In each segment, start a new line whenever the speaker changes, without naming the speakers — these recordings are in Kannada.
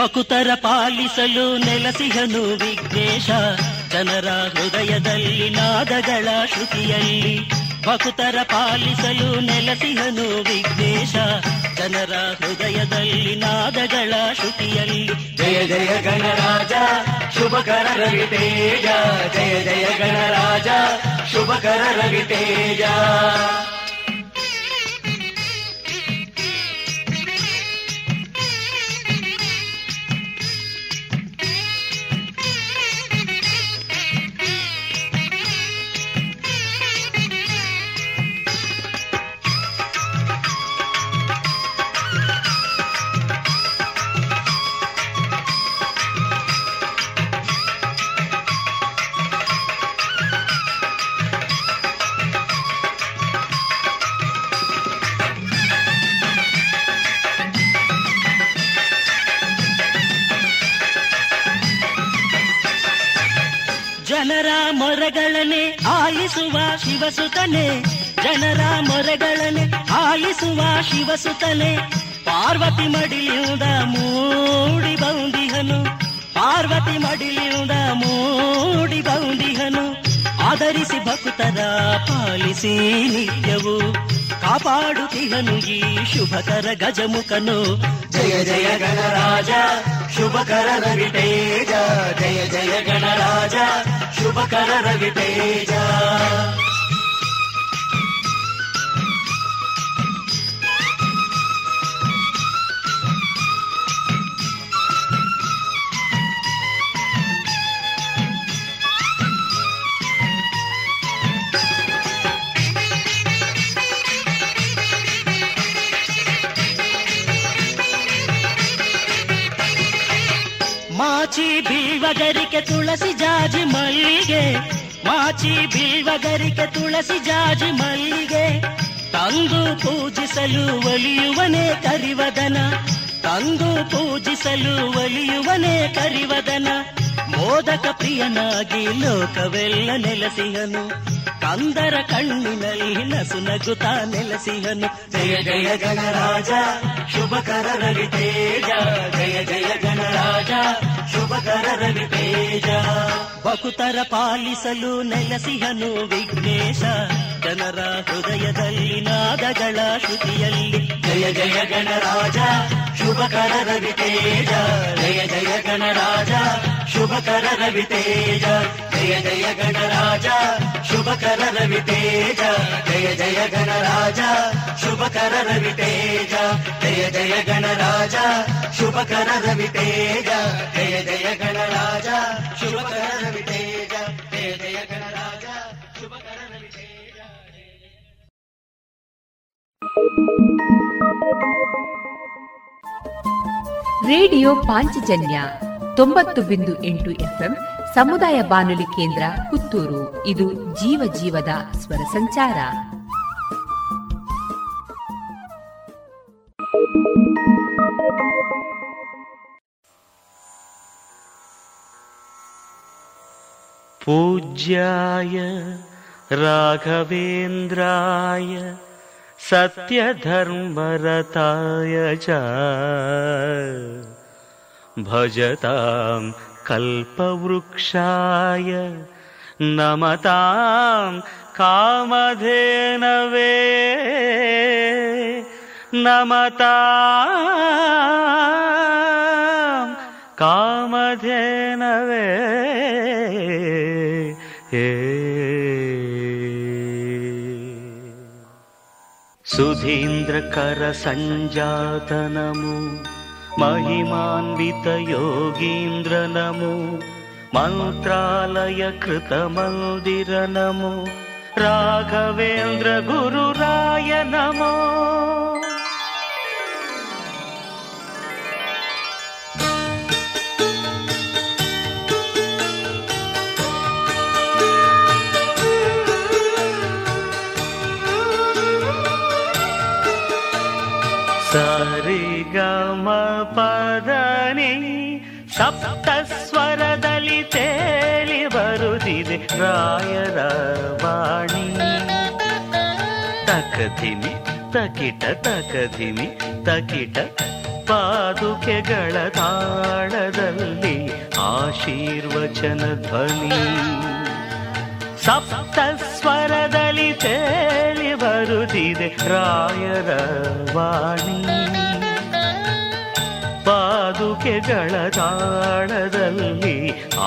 ಭಕುತರ ಪಾಲಿಸಲು ನೆಲಸಿಹನು ವಿಘ್ನೇಶ ಜನರ ಹೃದಯದಲ್ಲಿ ನಾದಗಳ ಶ್ರುತಿಯಲ್ಲಿ ಭಕುತರ ಪಾಲಿಸಲು ನೆಲಸಿಹನು ವಿಘ್ನೇಶ ಜನರ ಹೃದಯದಲ್ಲಿ ನಾದಗಳ ಶ್ರುತಿಯಲ್ಲಿ
ಜಯ ಜಯ ಗಣರಾಜ ಶುಭಕರ ರವಿ ತೇಜ ಜಯ ಜಯ ಗಣರಾಜ ಶುಭಕರ ರವಿ
ಮೊರೆಗಳನೆ ಆಲಿಸುವ ಶಿವಸುತನೆ, ಜನರ ಮೊರೆಗಳನೆ ಆಲಿಸುವ ಶಿವಸುತನೆ. ಪಾರ್ವತಿ ಮಡಿಲಿಯುದ ಮೂಡಿ ಬೌಂದಿಹನು, ಪಾರ್ವತಿ ಮಡಿಲಿಯುದ ಮೂಡಿ ಬೌಂದಿಹನು. ಆಧರಿಸಿ ಭಕ್ತರ ಪಾಲಿಸಿ ನಿತ್ಯವು కాపాడు తిహను ఈ శుభకర
గజముఖను జయ జయ గణరాజ శుభకర రవి తేజ. జయ జయ గణరాజ శుభకర రవి తేజ.
ಮಾಚಿ ಬೀವಗರಿಕೆ ತುಳಸಿ ಜಾಜಿ ಮಲ್ಲಿಗೆ, ಮಾಚಿ ಬೀವಗರಿಕೆ ತುಳಸಿ ಜಾಜಿ ಮಲ್ಲಿಗೆ. ತಂದು ಪೂಜಿಸಲು ಒಲಿಯುವನೆ ಕರಿವದನ, ತಂದು ಪೂಜಿಸಲು ಒಲಿಯುವನೆ ಕರಿವದನ. ಮೋದಕ ಪ್ರಿಯನಾಗಿ ಲೋಕವೆಲ್ಲ ನೆಲೆಸಿಹನು. ಕಂದರ ಕಣ್ಣಿನಲ್ಲಿ ನಸು ನಗುತ್ತ ನೆಲೆಸಿಹನು
ಜಯ ಜಯ ಗಣರಾಜ ಶುಭಕರ ರವಿ ತೇಜ ಜಯ ಜಯ ಗಣರಾಜ ಶುಭಕರ ರವಿ ತೇಜ
ಬಕುತರ ಪಾಲಿಸಲು ನೆಲೆಸಿಹನು ವಿಘ್ನೇಶ ಜನರ ಹೃದಯದಲ್ಲಿ ನಾದಗಳ ಶ್ರುತಿಯಲ್ಲಿ
ಜಯ ಜಯ ಗಣರಾಜ ಶುಭಕರ ರವಿ ತೇಜ ಜಯ ಜಯ ಗಣರಾಜ ಶುಭಕರ ರವಿ ತೇಜ ಜಯ ಜಯ ಗಣರಾಜ ಶುಭಕರ ರವಿ ತೇಜ ಜಯ ಜಯ ಗಣರಾಜ ಶುಭಕರ ರವಿ ತೇಜ ಜಯ ಜಯ ಗಣರಾಜ ಶುಭಕರ ರವಿ ತೇಜ ಜಯ ಜಯ ಗಣರಾಜ ಶುಭಕರ ರವಿ ತೇಜ
ಜಯ ಜಯ ಗಣರಾಜ ಶುಭಕರ ವಿಜಯ
ರೇಡಿಯೋ ಪಾಂಚಜನ್ಯ ತೊಂಬತ್ತು ಬಿಂದು ಎಂಟು ಎಫ್ಎಂ ಸಮುದಾಯ ಬಾನುಲಿ ಕೇಂದ್ರ ಪುತ್ತೂರು ಇದು ಜೀವ ಜೀವದ ಸ್ವರ ಸಂಚಾರ
पूज्याय राघवेन्द्राय सत्यधर्मरताय च भजतां कल्पवृक्षाय नमतां कामधेनवे नमता कामधेनवे सुधीन्द्रकरसञ्जातनमो महिमान्वितयोगीन्द्रनमो मन्त्रालयकृतमन्दिरनमो राघवेन्द्रगुरुराय नमो ರಾಯರ ವಾಣಿ. ತಕಧಿಮಿ ತಕಿಟ ತಕಧಿಮಿ ತಕಿಟ ಪಾದುಕೆಗಳ ತಾಳದಲ್ಲಿ ಆಶೀರ್ವಚನ ಧ್ವನಿ. ಸಪ್ತ ಸ್ವರದಲ್ಲಿ ತೇಲಿ ಬರುತ್ತಿದೆ ರಾಯರ ವಾಣಿ. ಪಾದುಕೆಗಳ ತಾಳದಲ್ಲಿ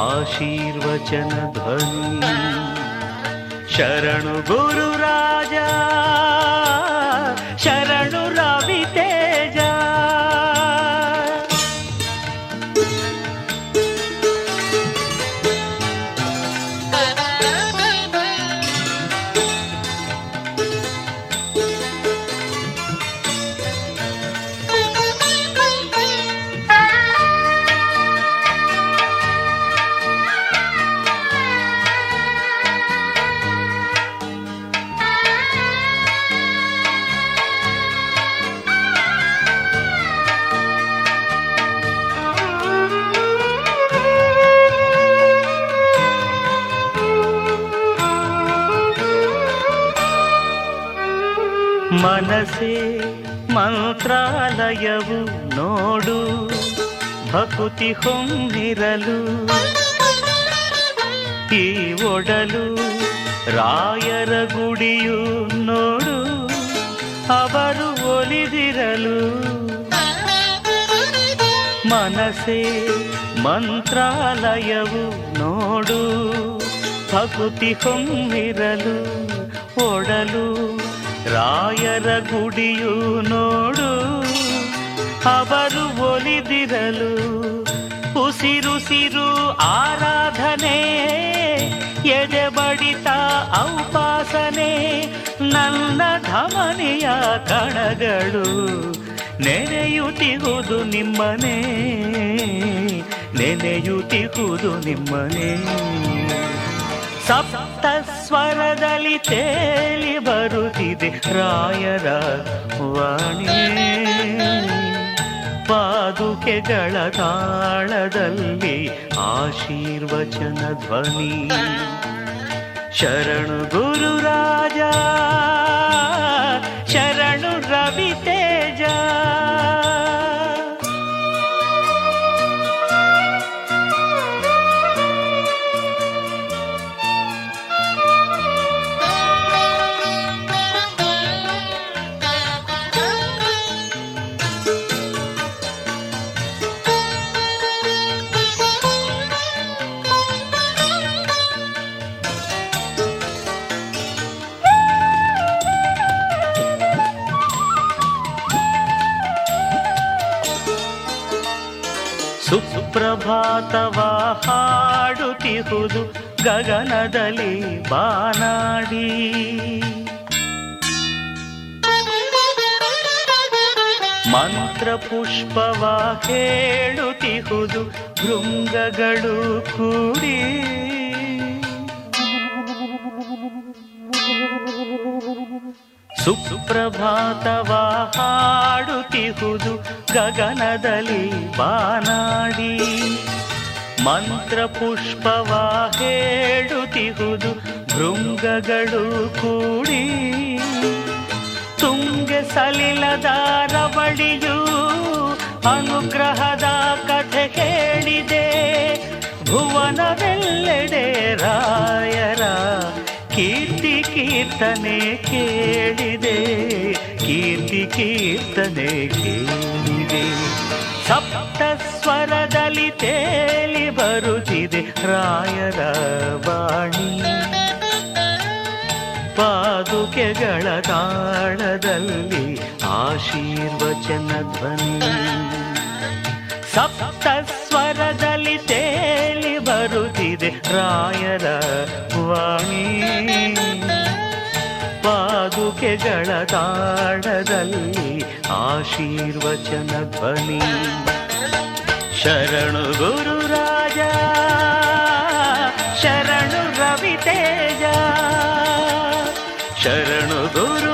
ಆಶೀರ್ವಚನ ಧ್ವನಿ ಶರಣು ಗುರು ಮನಸೇ ಮಂತ್ರಾಲಯವು ನೋಡು, ಭಕುತಿ ಹೊಂದಿರಲು ಈ ಒಡಲು, ರಾಯರ ಗುಡಿಯು ನೋಡು, ಅವರು ಒಲಿದಿರಲು. ಮನಸೇ ಮಂತ್ರಾಲಯವು ನೋಡು, ಭಕುತಿ ಹೊಂದಿರಲು, ಒಡಲು. ರಾಯರ ಗುಡಿಯು ನೋಡು, ಅವರು ಒಲಿದಿರಲು ಉಸಿರುಸಿರು ಆರಾಧನೆ ಎದೆ ಬಡಿತ ಔಪಾಸನೆ, ನನ್ನ ಧಮನಿಯ ಕಣಗಳು ನೆನೆಯುತ್ತಿಹುದು ನಿಮ್ಮನೆ ನೆನೆಯುತ್ತಿಹುದು ನಿಮ್ಮನೆ. ಸಪ್ತ ಸ್ವರದಲ್ಲಿ ತೇಲಿ ಬರುತ್ತಿದೆ ರಾಯರ ವಾಣಿ. ಪಾದುಕೆಗಳ ತಾಳದಲ್ಲಿ ಆಶೀರ್ವಚನ ಧ್ವನಿ. ಶರಣು ಗುರುರಾಜ ಶರಣು ರವಿ ತೇಜ ಸುಪ್ರಭಾತವ ಹಾಡುತ್ತಿಹುದು ಗಗನದಲ್ಲಿ ಬಾನಾಡಿ. ಮಂತ್ರ ಪುಷ್ಪವ ಹೇಳುತ್ತಿಹುದು ಭೃಂಗಗಳು ಕೂಡಿ. ಸುಪ್ರಭಾತವ ಹಾಡುತ್ತಿಹುದು ಗಗನದಲ್ಲಿ ಬಾನಾಡಿ. ಮಂತ್ರ ಪುಷ್ಪವ ಹೇಳುತ್ತಿಹುದು ಭೃಂಗಗಳು ಕೂಡಿ. ತುಂಗೆ ಸಲಿಲದ ರವಳಿಯು ಅನುಗ್ರಹದ ಕೀರ್ತನೆ ಕೇಳಿದೆ, ಕೀರ್ತಿ ಕೀರ್ತನೆ ಕೇಳಿದೆ. ಸಪ್ತ ಸ್ವರದಲ್ಲಿ ತೇಲಿ ಬರುತ್ತಿದೆ ರಾಯರ ವಾಣಿ. ಪಾದುಕೆಗಳ ತಾಳದಲ್ಲಿ ಆಶೀರ್ವಚನ ಧ್ವನಿ. ಸಪ್ತ ಸ್ವರದಲ್ಲಿ ತೇಲಿ ಬರುತ್ತಿದೆ ರಾಯರ ವಾಣಿ. ಪಾದುಕೆಗಳ ತಾಡದಲ್ಲಿ ಆಶೀರ್ವಚನ ಧ್ವನಿ ಶರಣು ಗುರು ರಾಜ ಶರಣು ರವಿ ತೇಜ ಶರಣು ಗುರು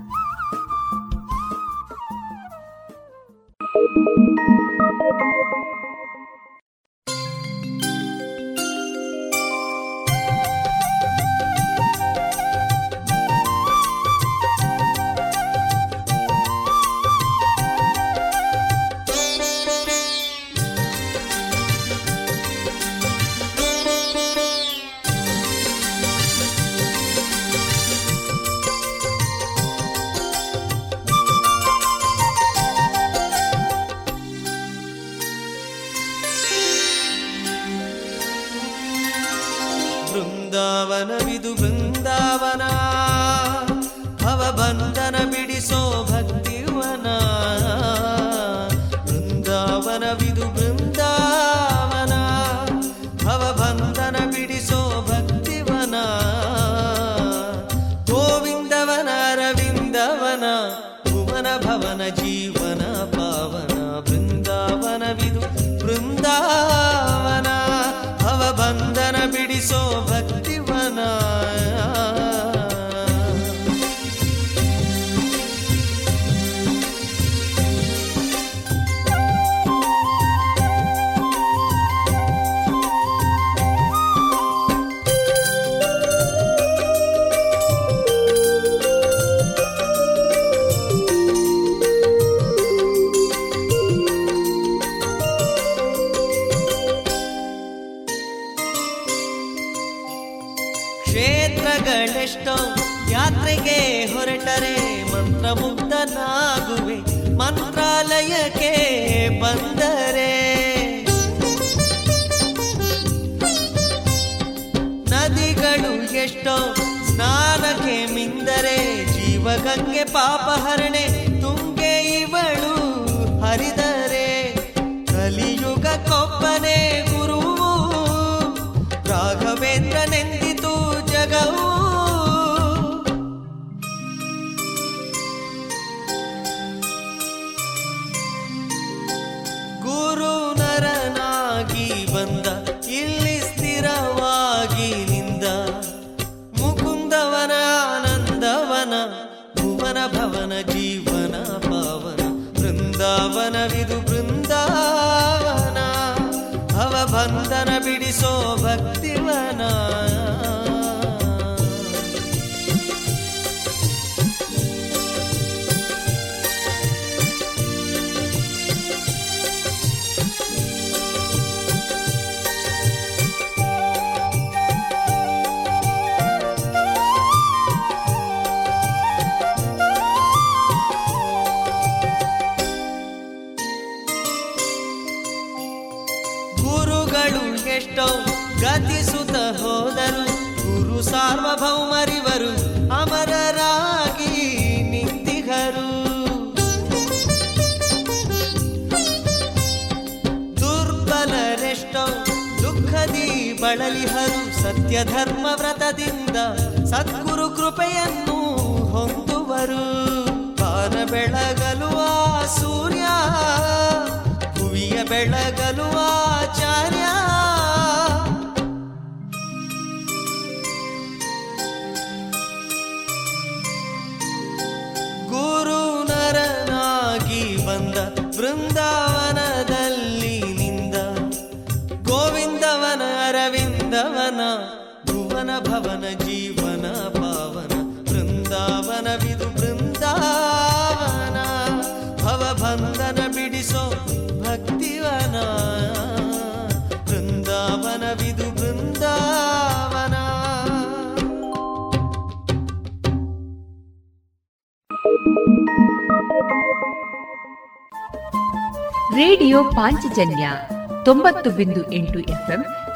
पाप हरणे ಸತ್ಯ ಧರ್ಮ ವ್ರತದಿಂದ ಸದ್ಗುರು ಕೃಪೆಯನ್ನು ಹೊಂದುವರು. ಬಾನ ಬೆಳಗಲುವ ಸೂರ್ಯ ಭುವಿಯ ಬೆಳಗಲು ಭುವನ ಭವನ ಜೀವನ ಪಾವನ ಬೃಂದಾವನವಿದು ಬೃಂದಾವನ ಭವಬಂಧನ ಬಿಡಿಸೋ ಭಕ್ತಿವನ ಬೃಂದಾವನವಿದು ಬೃಂದಾವನ
ರೇಡಿಯೋ ಪಾಂಚಜನ್ಯ ತೊಂಬತ್ತು ಬಿಂದು ಎಂಟು ಎಫ್ಎಂ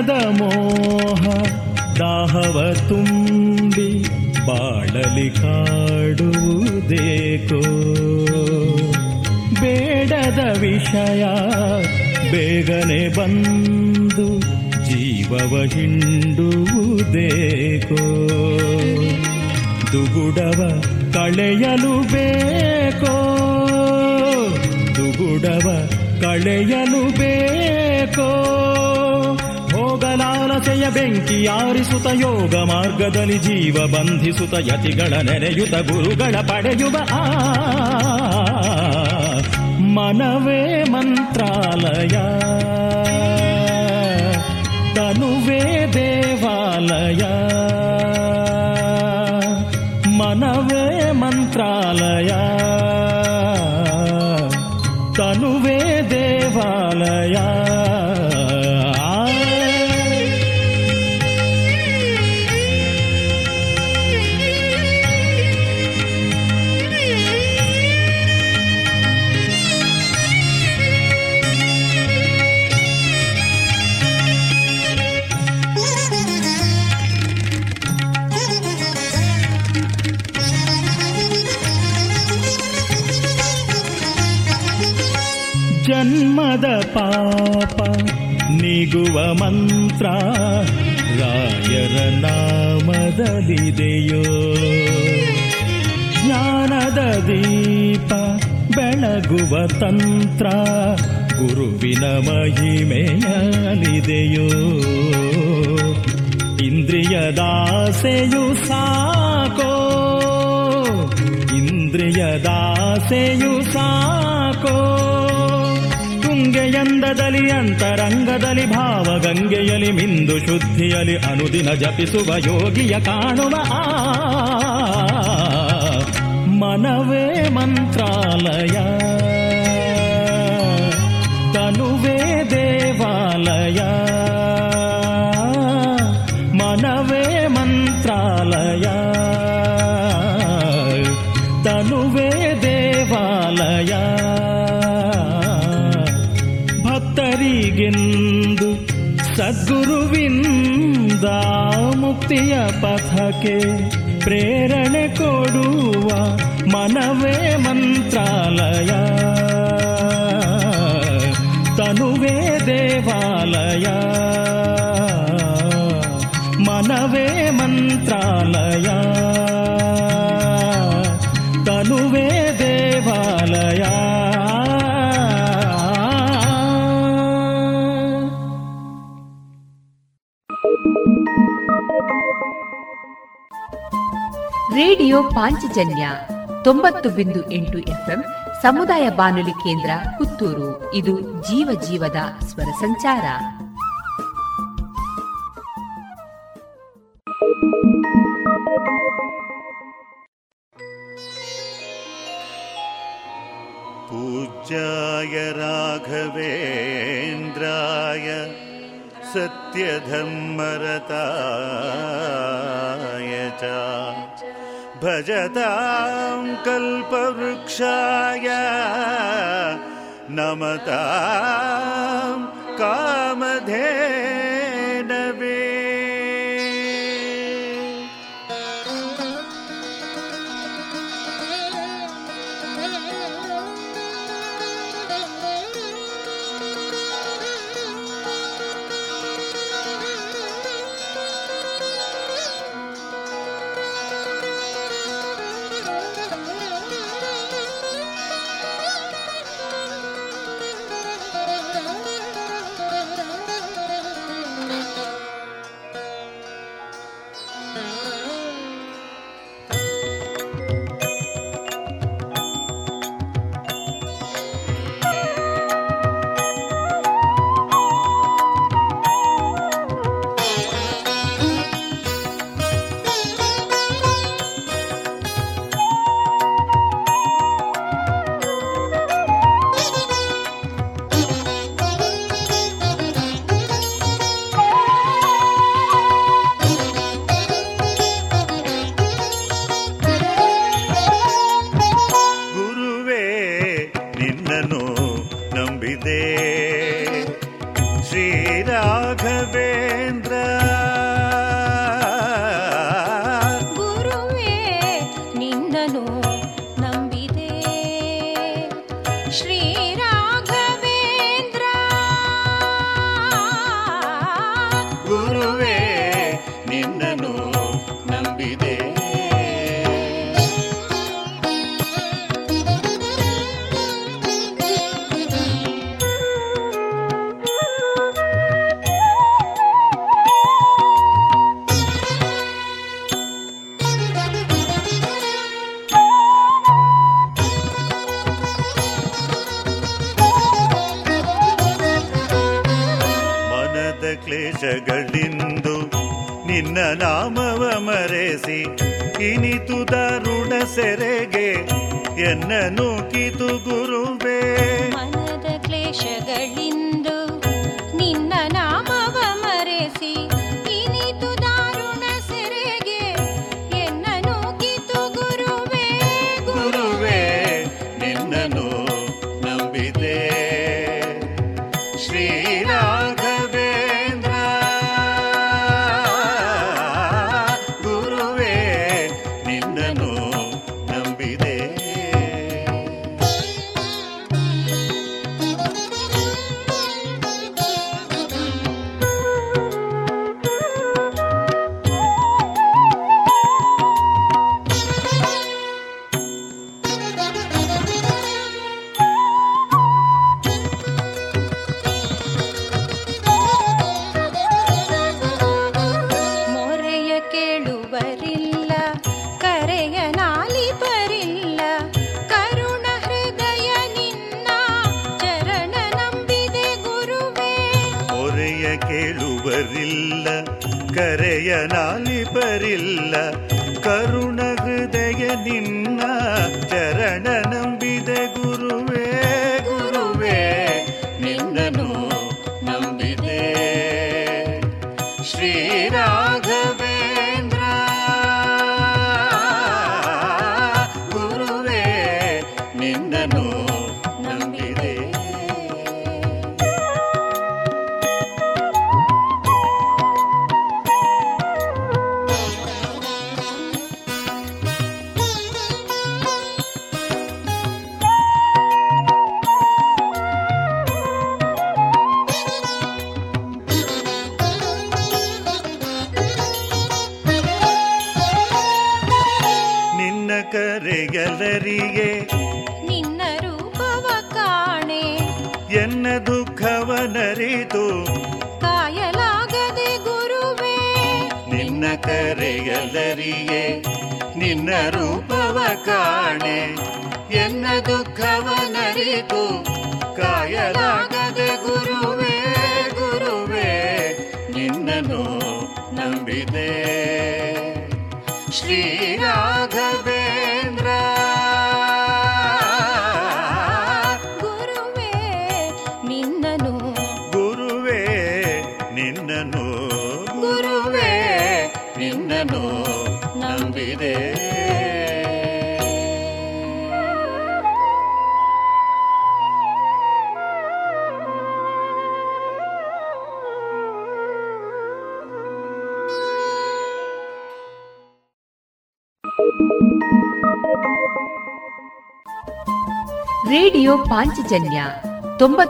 ಕಾಣದ ಮೋಹ, ದಾಹವ ತುಂಬಿ ಬಾಳಲಿ ಕಾಡುವುದೇಕೋ? ಬೇಡದ ವಿಷಯ ಬೇಗನೆ ಬಂದು ಜೀವವ ಹಿಂಡುವುದೇಕೋ? ದುಗುಡವ ಕಳೆಯಲು ಬೇಕೋ? ದುಗುಡವ ಕಳೆಯಲು ಬೇಕೋ? ಹೋಗಲಾಲಸೆಯ ಬೆಂಕಿ ಆರಿಸುತ್ತ ಯೋಗ ಮಾರ್ಗದಲ್ಲಿ ಜೀವ ಬಂಧಿಸುತ್ತ ಯತಿಗಳ ನೆನೆಯುತ್ತ ಗುರುಗಳ ಪಡೆಯುವ ಆ ಮನವೇ ಮಂತ್ರಾಲಯ. ತನುವೇ ದೇವಾಲಯ. ಮನವೇ ಮಂತ್ರಾಲಯ. ನೀಗುವ ಮಂತ್ರ. ರಾಯರ ನಾಮದಲ್ಲಿದೆಯೋ. ಜ್ಞಾನದ ದೀಪ ಬೆಳಗುವ ತಂತ್ರ. ಗುರುವಿನ ಮಹಿಮೆಯಲಿದೆಯೋ ಇಂದ್ರಿಯದಾಸೆಯು ಸಾಕೋ. ಇಂದ್ರಿಯದಾಸೆಯು ಇಂದ್ರಿಯದಾಸೆಯು ಸಾಕೋ. ತುಂಗೆಯಂದದಲ್ಲಿ ಅಂತರಂಗದಲ್ಲಿ ಭಾವಗಂಗೆಯಲಿ ಮಿಂದು ಶುದ್ಧಿಯಲಿ ಅನುದಿನ ಜಪಿಸುವ ಯೋಗಿಯ ಕಾಣುವ ಆ ಮನವೇ ಮಂತ್ರಾಲಯ ತನುವೇ ದೇವಾಲಯ ಮುಕ್ತಿಯ ಪಥಕ್ಕೆ ಪ್ರೇರಣೆ ಕೊಡುವ ಮನವೇ ಮಂತ್ರಾಲಯ. ತನುವೇ ದೇವಾಲಯ.
ರೇಡಿಯೋ ಪಾಂಚಜನ್ಯ ತೊಂಬತ್ತು ಬಿಂದು ಎಂಟು ಎಫ್ಎಂ ಸಮುದಾಯ ಬಾನುಲಿ ಕೇಂದ್ರ ಪುತ್ತೂರು ಇದು ಜೀವ ಜೀವದ ಸ್ವರ ಸಂಚಾರ
पूज्याय राघवेन्द्राय सत्यधर्मरताय च भजतां कल्पवृक्षाय नमतां कामधेनवे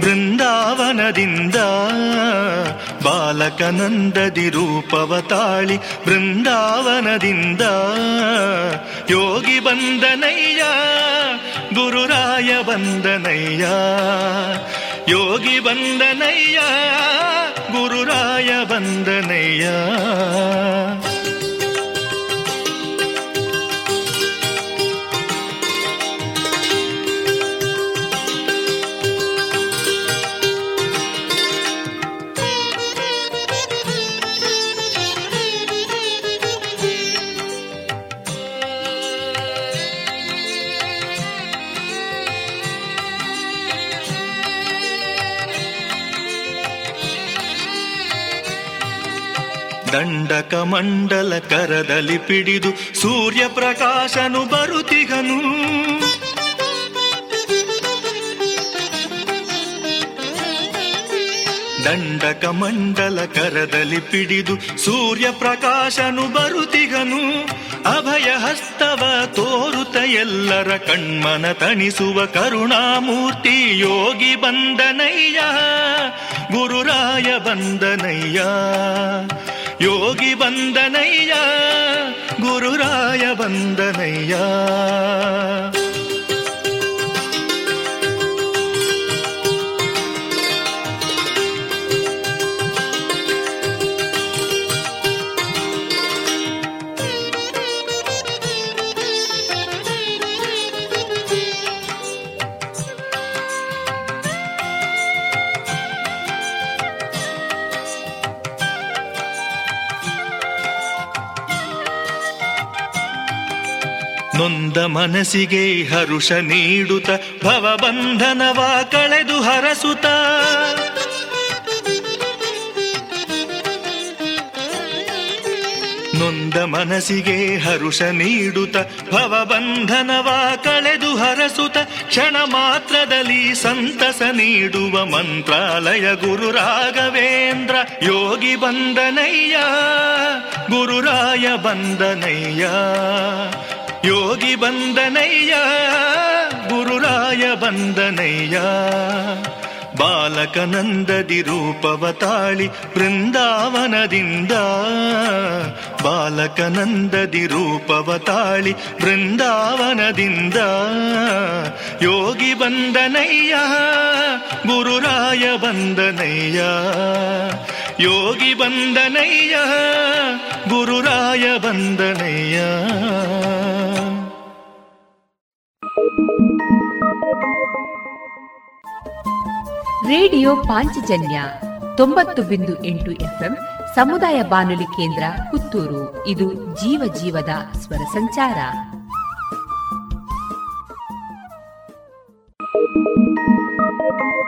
ಬೃಂದಾವನದಿಂದ ಬಾಲಕನಂದದಿ ರೂಪವ ತಾಳಿ ಬೃಂದಾವನದಿಂದ ಯೋಗಿ ಬಂದನಯ್ಯ ಗುರುರಾಯ ಬಂದನಯ್ಯ ಯೋಗಿ ಬಂದನಯ್ಯ ಗುರುರಾಯ ಬಂದನಯ್ಯ. ದಂಡಕ ಮಂಡಲ ಕರದಲ್ಲಿ ಪಿಡಿದು ಸೂರ್ಯ ಪ್ರಕಾಶನು ಬರುತಿಗನು ದಂಡಕ ಮಂಡಲ ಕರದಲ್ಲಿ ಪಿಡಿದು ಸೂರ್ಯ ಪ್ರಕಾಶನು ಬರುತಿಗನು ಅಭಯ ಹಸ್ತವ ತೋರುತ ಎಲ್ಲರ ಕಣ್ಮನ ತಣಿಸುವ ಕರುಣಾಮೂರ್ತಿ ಯೋಗಿ ಬಂದನಯ್ಯ. ಗುರುರಾಯ ಬಂದನಯ್ಯ. ಯೋಗಿ ಬಂದನಯ್ಯ ಗುರುರಾಯ ಬಂದನಯ್ಯ ನೊಂದ ಮನಸ್ಸಿಗೆ ಹರುಷ ನೀಡುತ್ತ ಭವಬಂಧನವ ಕಳೆದು ಹರಸುತ ನೊಂದ ಮನಸ್ಸಿಗೆ ಹರುಷ ನೀಡುತ್ತ ಭವಬಂಧನವ ಕಳೆದು ಹರಸುತ ಕ್ಷಣ ಮಾತ್ರದಲ್ಲಿ ಸಂತಸ ನೀಡುವ ಮಂತ್ರಾಲಯ ಗುರು ರಾಘವೇಂದ್ರ ಯೋಗಿ ಬಂದನಯ್ಯ, ಗುರುರಾಯ ಬಂದನಯ್ಯ. ಯೋಗಿ ಬಂದನಯ್ಯ, ಗುರುರಾಯ ಬಂದನಯ್ಯ. ಬಾಲಕನಂದದಿ ರೂಪವ ತಾಳಿ ಬೃಂದಾವನದಿಂದ ಬಾಲಕನಂದದಿ ರೂಪವ ತಾಳಿ ಬೃಂದಾವನದಿಂದ ಯೋಗಿ ಬಂದನಯ್ಯ, ಗುರುರಾಯ ಬಂದನಯ್ಯ. ಯೋಗಿ ಬಂದನಯ್ಯ, ಗುರುರಾಯ ಬಂದನಯ್ಯ.
ರೇಡಿಯೋ ಪಾಂಚಜನ್ಯ ತೊಂಬತ್ತು ಬಿಂದು ಎಂಟು ಎಫ್ಎಂ ಸಮುದಾಯ ಬಾನುಲಿ ಕೇಂದ್ರ ಪುತ್ತೂರು. ಇದು ಜೀವ ಜೀವದ ಸ್ವರ ಸಂಚಾರ.
ರಾಘವೇಂದ್ರನೇ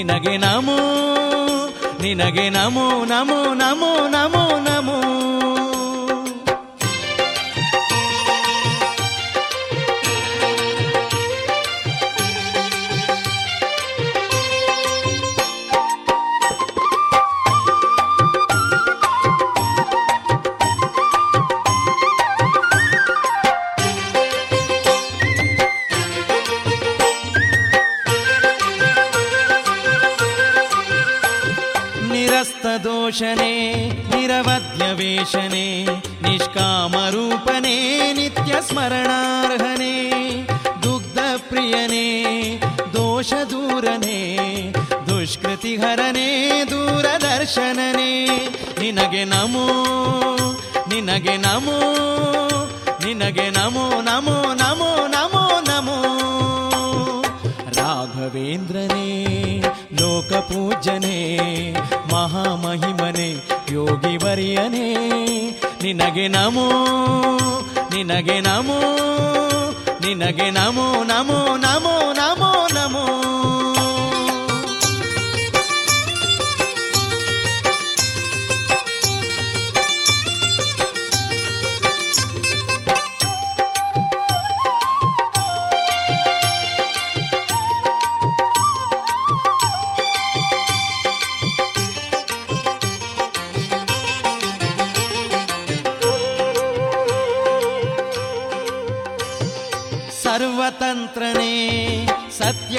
ನಿನಗೆ ನಮೋ ನಿನಗೆ ನಮೋ ನಮೋ ನಮೋ ನಮೋ ನಮೋ ನಿನಗೆ ನಮೋ ನಿನಗೆ ನಮೋ ನಿನಗೆ ನಮೋ ನಮೋ ನಮೋ ನಮೋ ನಮೋ ರಾಘವೇಂದ್ರನೇ ಲೋಕಪೂಜನೆ ಮಹಾಮಹಿಮನೆ ಯೋಗಿವರ್ಯನೇ ನಿನಗೆ ನಮೋ ನಿನಗೆ ನಮೋ ನಿನಗೆ ನಮೋ ನಮೋ ನಮೋ ನಮೋ ನಮೋ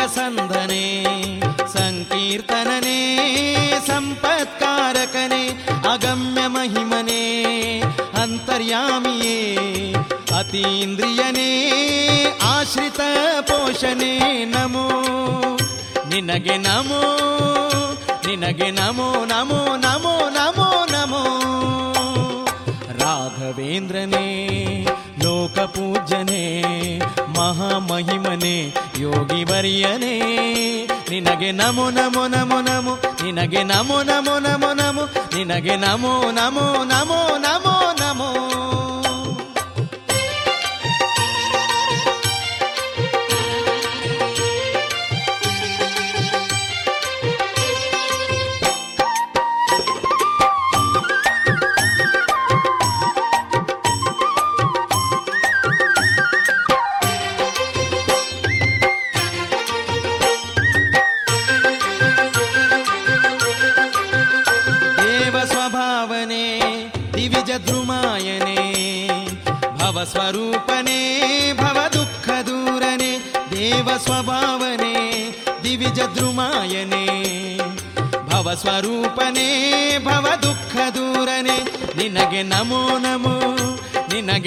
ಸತ್ಯಸಂಧನೆ ಸಂಕೀರ್ತನನೆ, ಸಂಪತ್ಕಾರಕನೆ, ಅಗಮ್ಯ ಮಹಿಮನೆ, ಅಂತರ್ಯಾಮಿಯೇ, ಅತೀಂದ್ರಿಯನೇ, ಆಶ್ರಿತ ಪೋಷಣೆ, ನಮೋ, ನಿನಗೆ ನಮೋ ನಿನಗೆ ನಮೋ ನಮೋ ನಮೋ ನಮೋ ನಮೋ. ರಾಘವೇಂದ್ರನೇ ಲೋಕಪೂಜನೆ ಮಹಾಮಹಿಮನೆ ಯೋಗಿವರ್ಯನೇ ನಿನಗೆ ನಮೋ ನಮೋ ನಮೋ ನಮೋ, ನಿನಗೆ ನಮೋ ನಮೋ ನಮೋ ನಮೋ, ನಿನಗೆ ನಮೋ ನಮೋ ನಮೋ ನಮೋ.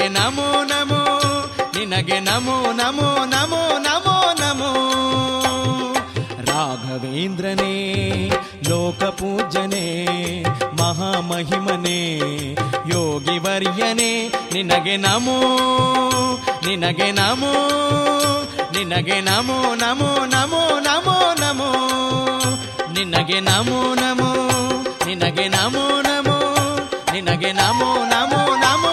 ನಿನಗೆ ನಮೋ ನಮೋ, ನಿನಗೆ ನಮೋ ನಮೋ ನಮೋ ನಮೋ ನಮೋ. ರಾಘವೇಂದ್ರನೇ, ಲೋಕಪೂಜ್ಯನೇ, ಮಹಾಮಹಿಮನೇ ಯೋಗಿ ವರ್ಯನೇ ನಿನಗೆ ನಮೋ ನಿನಗೆ ನಮೋ ನಿನಗೆ ನಮೋ ನಮೋ ನಮೋ ನಮೋ ನಮೋ. ನಿನಗೆ ನಮೋ ನಮೋ, ನಿನಗೆ ನಮೋ ನಮೋ, ನಿನಗೆ ನಮೋ ನಮೋ ನಮೋ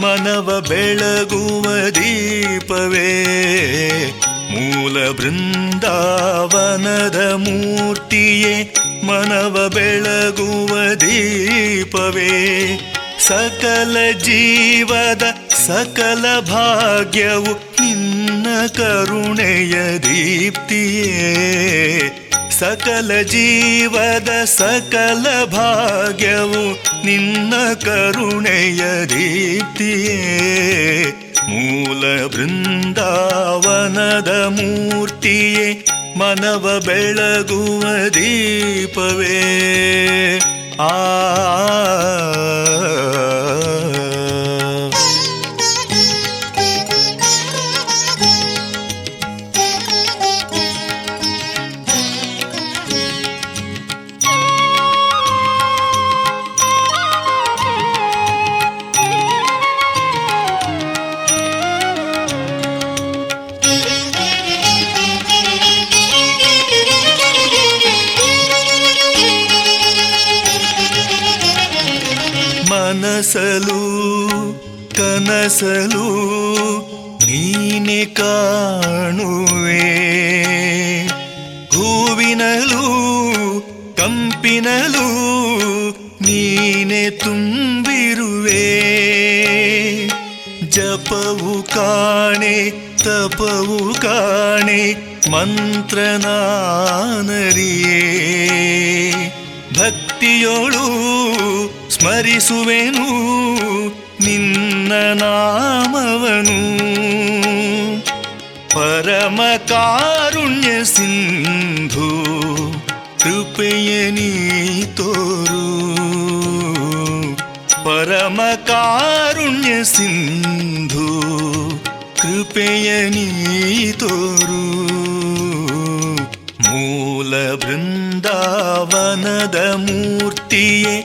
ಮನವ ಬೆಳಗುವ ದೀಪವೇ. ಮೂಲ ಬೃಂದಾವನದ ಮೂರ್ತಿಯೇ ಮನವ ಬೆಳಗುವ ದೀಪವೇ. ಸಕಲ ಜೀವದ ಸಕಲ ಭಾಗ್ಯವು ನಿನ್ನ ಕರುಣೆಯ ದೀಪ್ತಿಯೇ. ಸಕಲ ಜೀವದ ಸಕಲ ಭಾಗ್ಯವು ನಿನ್ನ ಕರುಣೆಯ ರೀತಿಯೇ. ಮೂಲ ಬೃಂದಾವನದ ಮೂರ್ತಿಯೇ ಮನವ ಬೆಳಗುವ ದೀಪವೇ. ಆ ಮನಸಲು ಕನಸಲು ನೀನೆ ಕಾಣುವೆ. ಹೂವಿನಲು ಕಂಪಿನಲು ನೀನೆ ತುಂಬಿರುವೆ. ಜಪವು ಕಾಣೆ ತಪವು ಕಾಣೆ ಮಂತ್ರನಾನರಿಯೇ ಭಕ್ತಿಯೋಳು ಸ್ಮರಿಸುವೆನು ನಿನ್ನ ನಾಮವನು ಪರಮ ಕಾರುಣ್ಯ ಸಿಂಧು ಕೃಪೆಯ ನೀ ತೋರು ಪರಮ ಕಾರುಣ್ಯ ಸಿಂಧು ಕೃಪೆಯ ನೀ ತೋರು ಮೂಲ ಬೃಂದಾವನದ ಮೂರ್ತಿಯೇ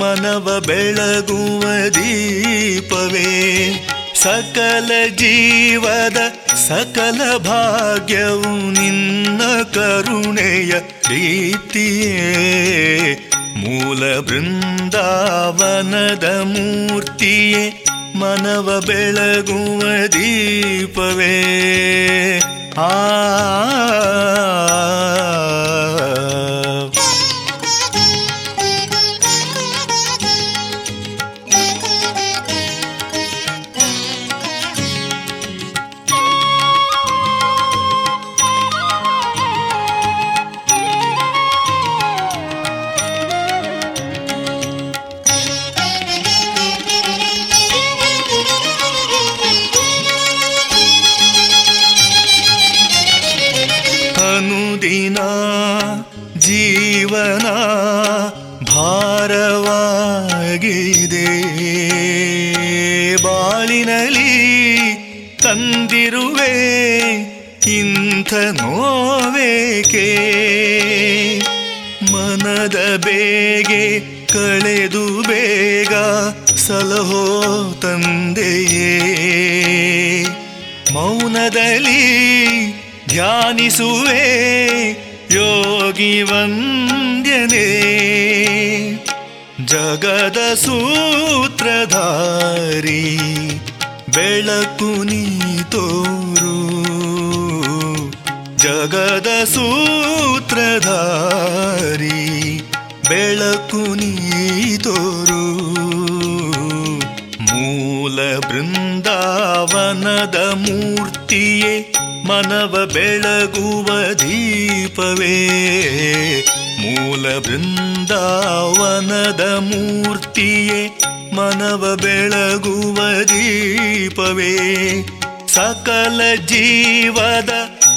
ಮನವ ಬೆಳಗುವ ದೀಪವೇ. ಸಕಲ ಜೀವದ ಸಕಲ ಭಾಗ್ಯವು ನಿನ್ನ ಕರುಣೆಯ ರೀತಿಯೇ ಮೂಲ ಬೃಂದಾವನದ ಮೂರ್ತಿಯೇ ಮನವ ಬೆಳಗುವ ದೀಪವೇ. ಆ ತಂದಿರುವೆ ಇಂಥ ನೋವೇಕೆ? ಮನದ ಬೇಗೆ ಕಳೆದು ಬೇಗ ಸಲಹೋ ತಂದೆಯೇ. ಮೌನದಲ್ಲಿ ಧ್ಯಾನಿಸುವೆ ಯೋಗಿ ವಂದ್ಯನೇ. ಜಗದ ಸೂತ್ರಧಾರಿ ಬೆಳಕು ನೀ ತೋರು. ಜಗದ ಸೂತ್ರಧಾರಿ ಬೆಳಕು ನೀ ತೋರು. ಮೂಲ ಬೃಂದಾವನದ ಮೂರ್ತಿಯೇ ಮನವ ಬೆಳಗುವ ದೀಪವೇ. ಮೂಲ ಬೃಂದಾವನದ ಮೂರ್ತಿಯೇ ಮನವ ಬೆಳಗುವ ದೀಪವೇ. ಸಕಲ ಜೀವದ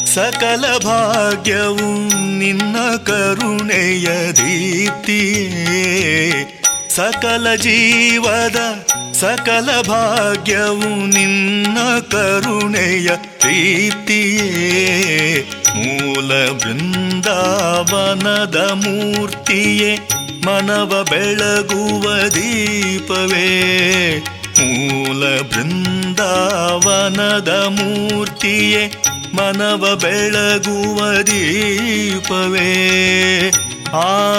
ಸಕಲ ಭಾಗ್ಯವು ನಿನ್ನ ಕರುಣೆಯ ದೀಪ್ತಿಯೇ. ಸಕಲ ಜೀವದ ಸಕಲ ಭಾಗ್ಯವು ನಿನ್ನ ಕರುಣೆಯ ಪ್ರೀತಿಯೇ ಮೂಲ ಬೃಂದಾವನದ ಮೂರ್ತಿಯೇ. ಮನವ ಬೆಳಗುವ ದೀಪವೇ, ಮೂಲ ಬೃಂದಾವನದ ಮೂರ್ತಿಯೇ, ಮನವ ಬೆಳಗುವ ದೀಪವೇ. ಆ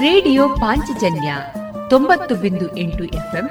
ರೇಡಿಯೋ ಪಾಂಚಜನ್ಯ ತೊಂಬತ್ತು ಬಿಂದು ಎಂಟು ಎಫ್ಎಂ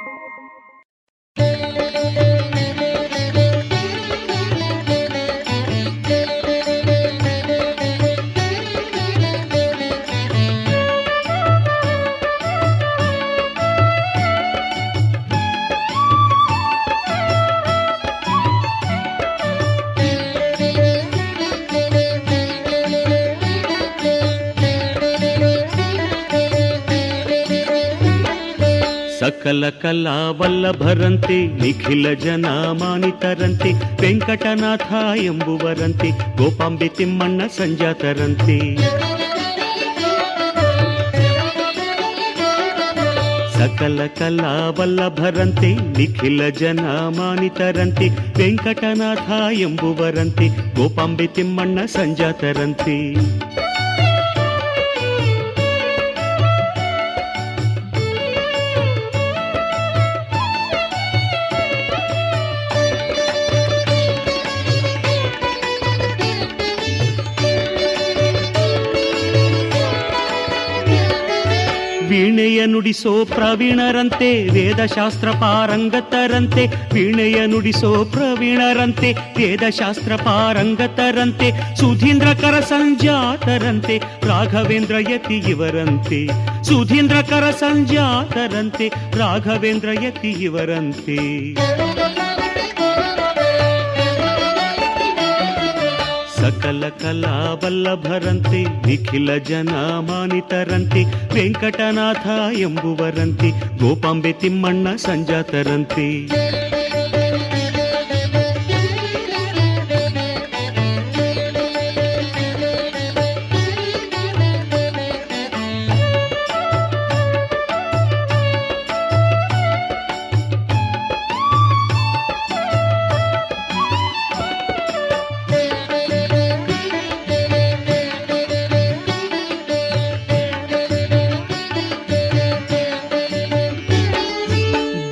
ಸಕಲ ಕಲಾ ವಲ್ಲಭರಂತೆ ನಿಖಿಲ ಜನ ಮಾನಿತರಂತೆ ವೆಂಕಟನಾಥ ಎಂಬುವರಂತೆ ಗೋಪಾಂಬೆ ತಿಮ್ಮಣ್ಣ ಸಂಜಾತರಂತೆ ಸಕಲ ಕಲಾ ವಲ್ಲಭರಂತೆ ನಿಖಿಲ ಜನ ಮಾನಿತರಂತೆ ವೆಂಕಟನಾಥ ವೀಣೆಯ ನುಡಿಸೋ ಪ್ರವೀಣರಂತೆ ವೇದಶಾಸ್ತ್ರ ಪಾರಂಗತರಂತೆ ವೀಣೆಯ ನುಡಿಸೋ ಪ್ರವೀಣರಂತೆ ವೇದಶಾಸ್ತ್ರ ಪಾರಂಗತರಂತೆ ಸುಧೀಂದ್ರ ಕರ ಸಂಜಾತರಂತೆ ರಾಘವೇಂದ್ರ ಯತಿ ಇವರಂತೆ ಸುಧೀಂದ್ರ ಕರ ಸಂಜಾತರಂತೆ ರಾಘವೇಂದ್ರ ಯತಿ ಇವರಂತೆ ಸಕಲ ಕಲಾ ವಲ್ಲಭರಂತೆ ನಿಖಿಲ ಜನ ಮಾನಿತರಂತೆ ವೆಂಕಟನಾಥ ಎಂಬುವರಂತೆ ಗೋಪಾಂಬೆ ತಿಮ್ಮಣ್ಣ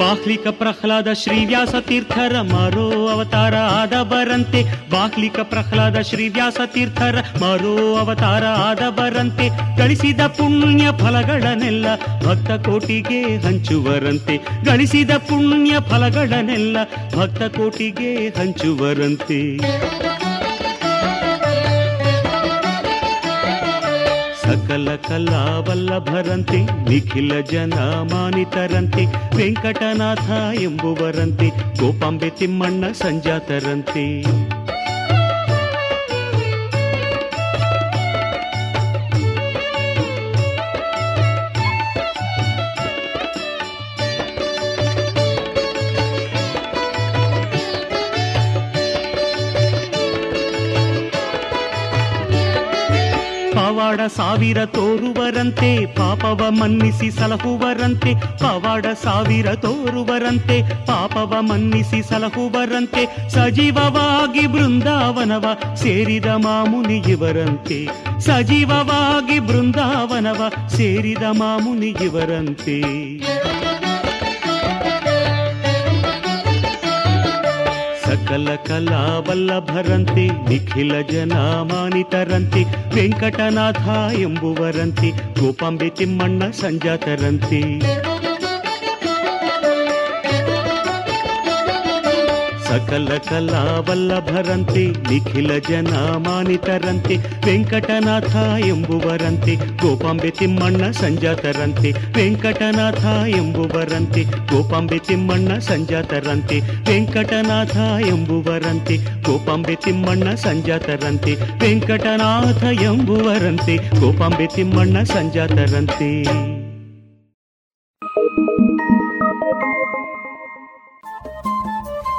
ಬಾಹ್ಲಿಕ ಪ್ರಹ್ಲಾದ ಶ್ರೀವ್ಯಾಸ ತೀರ್ಥರ ಮರೋ ಅವತಾರ ಆದ ಬರಂತೆ. ಬಾಹ್ಲಿಕ ಪ್ರಹ್ಲಾದ ಶ್ರೀವ್ಯಾಸ ತೀರ್ಥರ ಮರೋ ಅವತಾರ ಆದ ಬರಂತೆ. ಗಳಿಸಿದ ಪುಣ್ಯ ಫಲಗಳನ್ನೆಲ್ಲ ಭಕ್ತ ಕೋಟಿಗೆ ಹಂಚುವರಂತೆ. ಗಳಿಸಿದ ಪುಣ್ಯ ಫಲಗಳನ್ನೆಲ್ಲ ಭಕ್ತ ಕೋಟಿಗೆ ಹಂಚುವರಂತೆ. ಸಕಲ ಕಲಾವಲ್ಲಭರಂತೆ ನಿಖಿಲ ಜನ ಮಾನಿತರಂತೆ ವೆಂಕಟನಾಥ ಎಂಬುವರಂತೆ ಗೋಪಾಂಬೆ ತಿಮ್ಮಣ್ಣ ಸಂಜಾತರಂತೆ. ಪವಾಡ ಸಾವಿರ ತೋರುವರಂತೆ, ಪಾಪವ ಮನ್ನಿಸಿ ಸಲಹುವರಂತೆ, ಪವಾಡ ಸಾವಿರ ತೋರುವರಂತೆ, ಪಾಪವ ಮನ್ನಿಸಿ ಸಲಹುವರಂತೆ, ಸಜೀವವಾಗಿ ಬೃಂದಾವನವ ಸೇರಿದ ಮಾಮುನಿ ಇವರಂತೆ. ಸಜೀವವಾಗಿ ಬೃಂದಾವನವ ಸೇರಿದ ಮಾಮುನಿ ಇವರಂತೆ. ಸಕಲ ಕಲಾವಲ್ಲಭರಂತೆ ನಿಖಿಲ ಜನ ಮಾನಿತರಂತೆ ವೆಂಕಟನಾಥ ಎಂಬುವರಂತೆ ಗೋಪಾಂಬೆ ತಿಮ್ಮಣ್ಣ ಸಂಜಾತರಂತೆ. ಸಕಲ ಕಲಾವಲ್ಲಭರಂತೆ ನಿಖಿಲ ಜನ ಮಾನಿತರಂತೆ ವೆಂಕಟನಾಥ ಎಂಬುವರಂತೆ ಗೋಪಾಂಬೆ ತಿಮ್ಮಣ್ಣ ಸಂಜಾತರಂತೆ ವೆಂಕಟನಾಥ ಎಂಬುವರಂತೆ ಗೋಪಾಂಬೆ ತಿಮ್ಮಣ್ಣ ಸಂಜಾತರಂತೆ ವೆಂಕಟನಾಥ ಎಂಬುವರಂತೆ ಗೋಪಾಂಬೆ ತಿಮ್ಮಣ್ಣ ಸಂಜಾತರಂತೆ ವೆಂಕಟನಾಥ ಎಂಬುವರಂತೆ ಗೋಪಾಂಬೆ ತಿಮ್ಮಣ್ಣ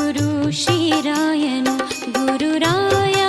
गुरु श्रीरायनु
गुरुराय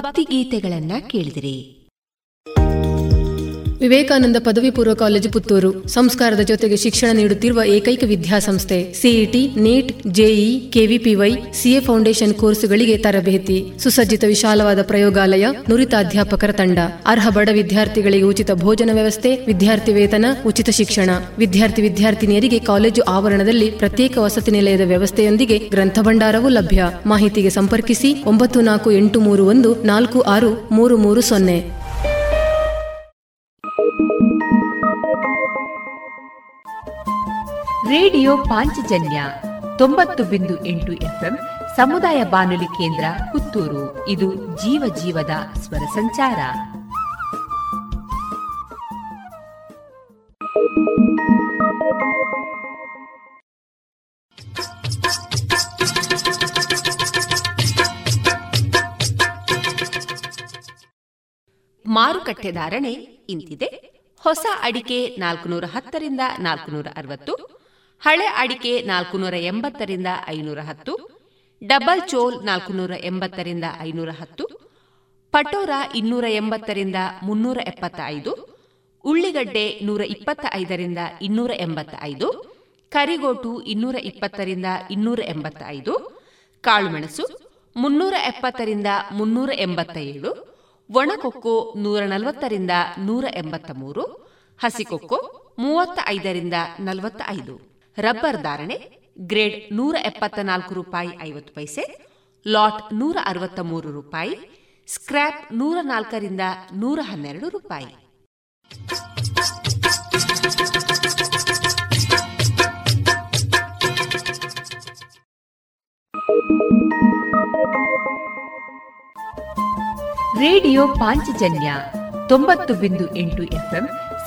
ಭಕ್ತಿಗೀತೆಗಳನ್ನ ಕೇಳಿದಿರಿ.
ವಿವೇಕಾನಂದ ಪದವಿ ಪೂರ್ವ ಕಾಲೇಜು ಪುತ್ತೂರು. ಸಂಸ್ಕಾರದ ಜೊತೆಗೆ ಶಿಕ್ಷಣ ನೀಡುತ್ತಿರುವ ಏಕೈಕ ವಿದ್ಯಾಸಂಸ್ಥೆ CET NEET JEE, KVPY, CA foundation ಕೋರ್ಸುಗಳಿಗೆ ತರಬೇತಿ. ಸುಸಜ್ಜಿತ ವಿಶಾಲವಾದ ಪ್ರಯೋಗಾಲಯ, ನುರಿತ ಅಧ್ಯಾಪಕರ ತಂಡ. ಅರ್ಹ ಬಡ ವಿದ್ಯಾರ್ಥಿಗಳಿಗೆ ಉಚಿತ ಭೋಜನ ವ್ಯವಸ್ಥೆ, ವಿದ್ಯಾರ್ಥಿ ವೇತನ, ಉಚಿತ ಶಿಕ್ಷಣ. ವಿದ್ಯಾರ್ಥಿ ವಿದ್ಯಾರ್ಥಿನಿಯರಿಗೆ ಕಾಲೇಜು ಆವರಣದಲ್ಲಿ ಪ್ರತ್ಯೇಕ ವಸತಿ ನಿಲಯದ ವ್ಯವಸ್ಥೆಯೊಂದಿಗೆ ಗ್ರಂಥ ಭಂಡಾರವೂ ಲಭ್ಯ. ಮಾಹಿತಿಗೆ ಸಂಪರ್ಕಿಸಿ ಒಂಬತ್ತು ನಾಲ್ಕು ಎಂಟು ಮೂರು ಒಂದು ನಾಲ್ಕು ಆರು ಮೂರು ಮೂರು ಸೊನ್ನೆ.
ರೇಡಿಯೋ ಪಾಂಚಜನ್ಯ. ತೊಂಬತ್ತು ಬಿಂದು ಎಂಟು ಎಫ್ಎಂ ಸಮುದಾಯ ಬಾನುಲಿ ಕೇಂದ್ರ ಪುತ್ತೂರು. ಇದು ಜೀವ ಜೀವದ ಸ್ವರ ಸಂಚಾರ. ಮಾರುಕಟ್ಟೆ ಧಾರಣೆ ಇಂತಿದೆ. ಹೊಸ ಅಡಿಕೆ ನಾಲ್ಕುನೂರ ಹತ್ತರಿಂದ ನಾಲ್ಕುನೂರ ಅರವತ್ತು ಹಳೆ ಅಡಿಕೆ ನಾಲ್ಕುನೂರ ಎಂಬತ್ತರಿಂದ ಐನೂರ ಹತ್ತು, ಡಬಲ್ ಚೋಲ್ ನಾಲ್ಕುನೂರ ಎಂಬತ್ತರಿಂದ ಐನೂರ ಹತ್ತು, ಪಟೋರ ಇನ್ನೂರ ಎಂಬತ್ತರಿಂದ ಮುನ್ನೂರ ಎಪ್ಪತ್ತ ಐದು ಉಳ್ಳಿಗಡ್ಡೆ ನೂರ ಇಪ್ಪತ್ತ ಐದರಿಂದ ಇನ್ನೂರ ಎಂಬತ್ತ ಐದು ಕರಿಗೋಟು ಇನ್ನೂರ ಇಪ್ಪತ್ತರಿಂದ ಇನ್ನೂರ ಎಂಬತ್ತ ಐದು ಕಾಳುಮೆಣಸು ಮುನ್ನೂರ ಎಪ್ಪತ್ತರಿಂದ ಮುನ್ನೂರ ಎಂಬತ್ತ ಏಳು ಒಣಕೊಕ್ಕೋ ನೂರ ನಲವತ್ತರಿಂದ ನೂರ ಎಂಬತ್ತ ಮೂರು ಹಸಿಕೊಕ್ಕೋ ಮೂವತ್ತ ಐದರಿಂದ ನಲವತ್ತ ಐದು ರಬ್ಬರ್ ಧಾರಣೆ, ಗ್ರೇಡ್ ನೂರ ಎಪ್ಪತ್ತ ನಾಲ್ಕು ರೂಪಾಯಿ ಐವತ್ತು ಪೈಸೆ, ಲಾಟ್ ನೂರ ಅರವತ್ತ ಮೂರು ರೂಪಾಯಿ, ಸ್ಕ್ರ್ಯಾಪ್ ನೂರ ನಾಲ್ಕರಿಂದ ನೂರ ಹನ್ನೆರಡು ರೂಪಾಯಿ. ರೇಡಿಯೋ ಪಾಂಚಜನ್ಯ ತೊಂಬತ್ತು ಬಿಂದು ಎಂಟು ಎಫ್ಎಂ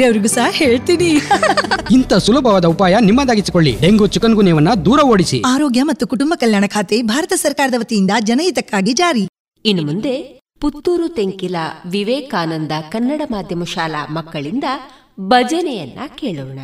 ಬೇರೆಯವ್ರಿಗೂ ಸಹ ಹೇಳ್ತೀನಿ.
ಇಂಥ ಸುಲಭವಾದ ಉಪಾಯ ನಿಮ್ಮದಾಗಿಸಿಕೊಳ್ಳಿ. ಡೆಂಗು ಚಿಕನ್ ಗುನ್ಯವನ್ನ ದೂರ ಓಡಿಸಿ.
ಆರೋಗ್ಯ ಮತ್ತು ಕುಟುಂಬ ಕಲ್ಯಾಣ ಖಾತೆ ಭಾರತ ಸರ್ಕಾರದ ವತಿಯಿಂದ ಜನಹಿತಕ್ಕಾಗಿ ಜಾರಿ.
ಇನ್ನು ಮುಂದೆ ಪುತ್ತೂರು ತೆಂಕಿಲ ವಿವೇಕಾನಂದ ಕನ್ನಡ ಮಾಧ್ಯಮ ಶಾಲಾ ಮಕ್ಕಳಿಂದ ಭಜನೆಯನ್ನ ಕೇಳೋಣ.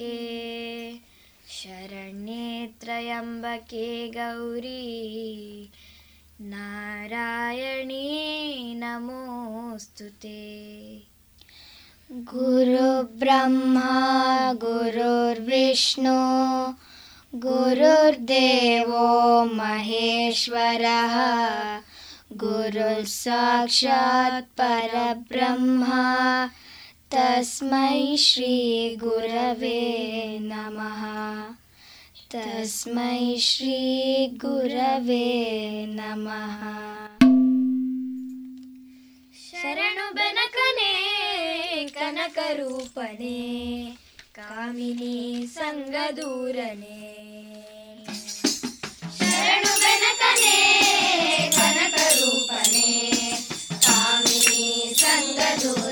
त्र्यम्बके। शरण्ये त्र्यम्बके गौरी। नारायणी नमोऽस्तु ते। गुरुर्ब्रह्मा गुरुर्विष्णु गुरुर्देवो महेश्वरः। गुरुः साक्षात् परब्रह्मा तस्मै श्रीगुरवे नमः तस्मै श्रीगुरवे नमः शरणुबनकने कनकरूपने कामिनी सङ्गदूरने शरणुबनकने कनकरूपने कामिनी
सङ्गदूरने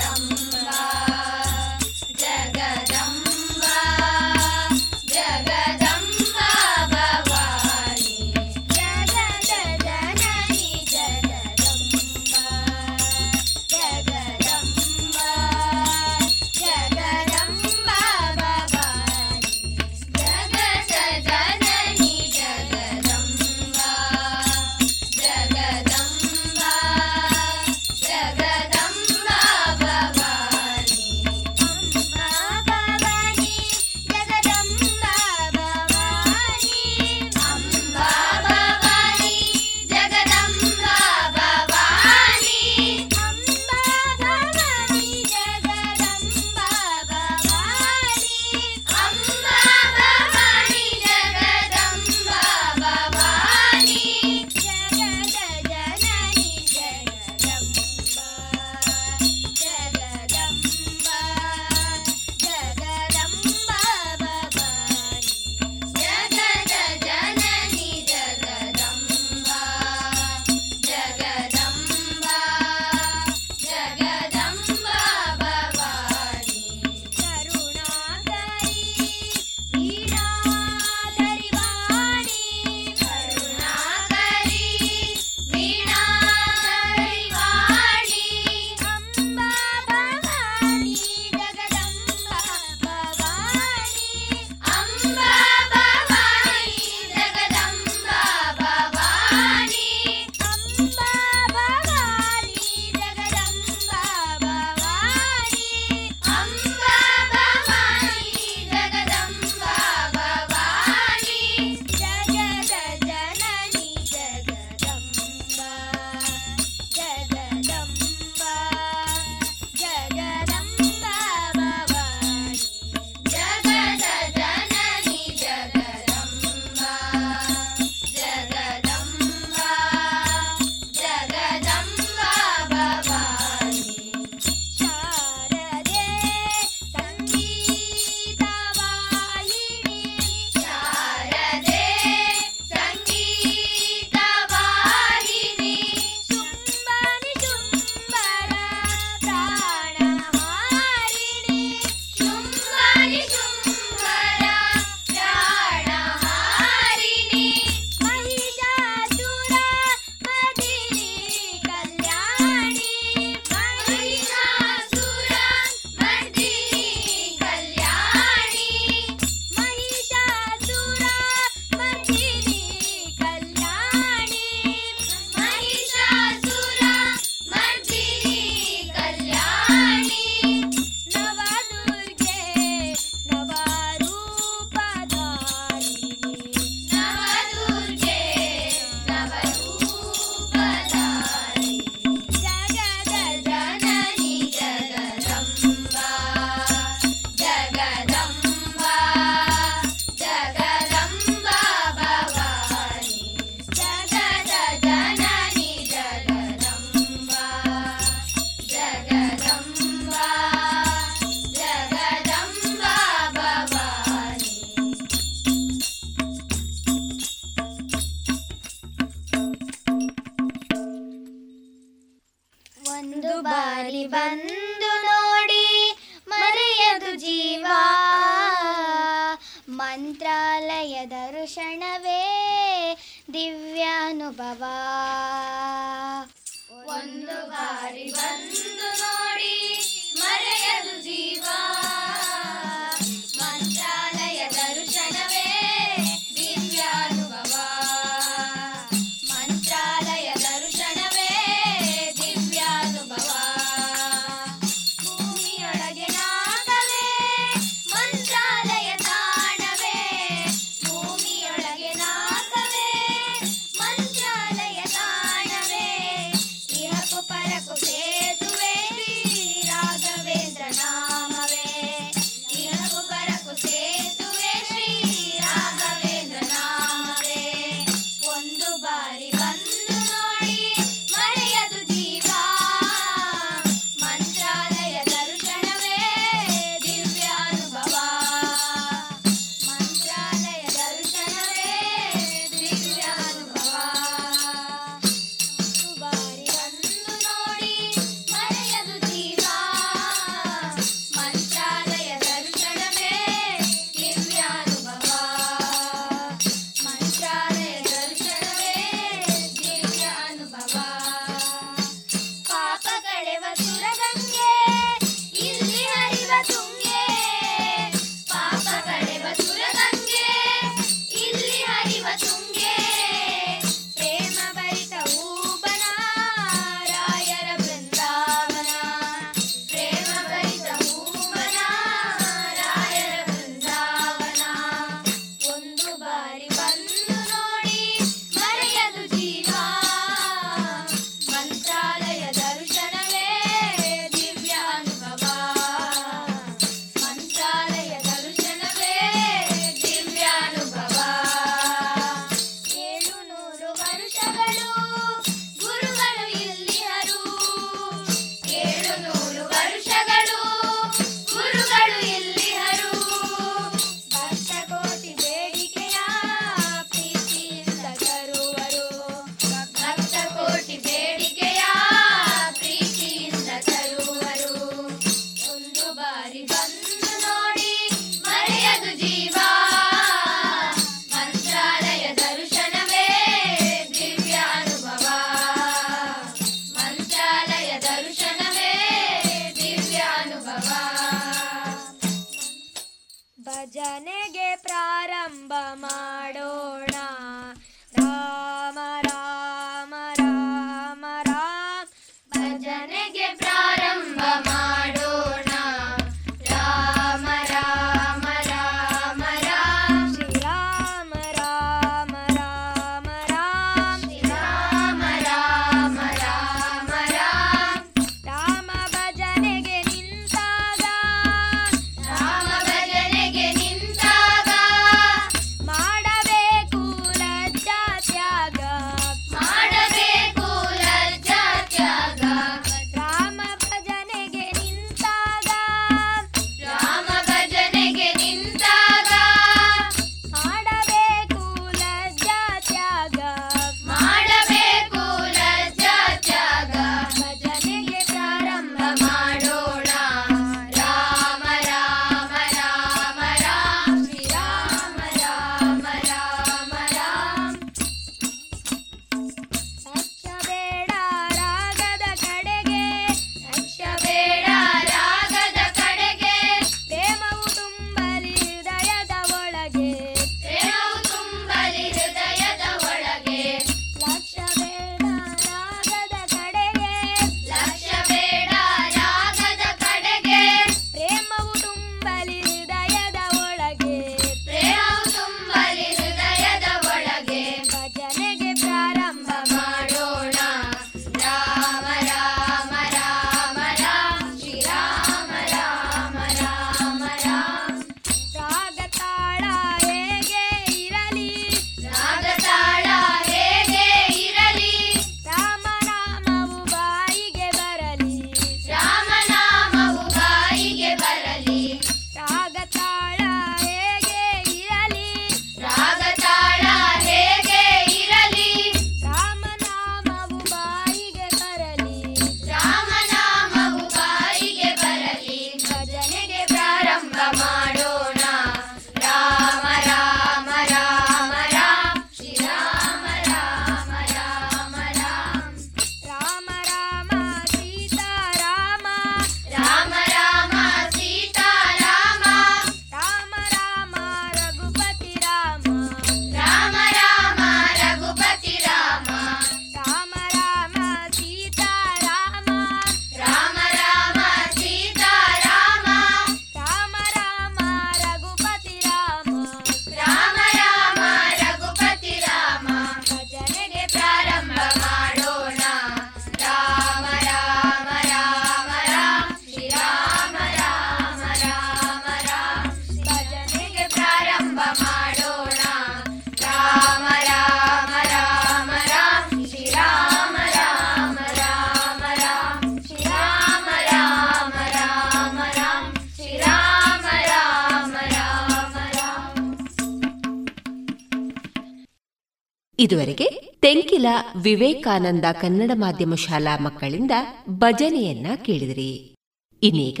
ತೆಂಕಿಲ ವಿವೇಕಾನಂದ ಕನ್ನಡ ಮಾಧ್ಯಮ ಶಾಲಾ ಮಕ್ಕಳಿಂದ ಭಜನೆಯನ್ನ ಕೇಳಿದ್ರಿ. ಇನ್ನೀಗ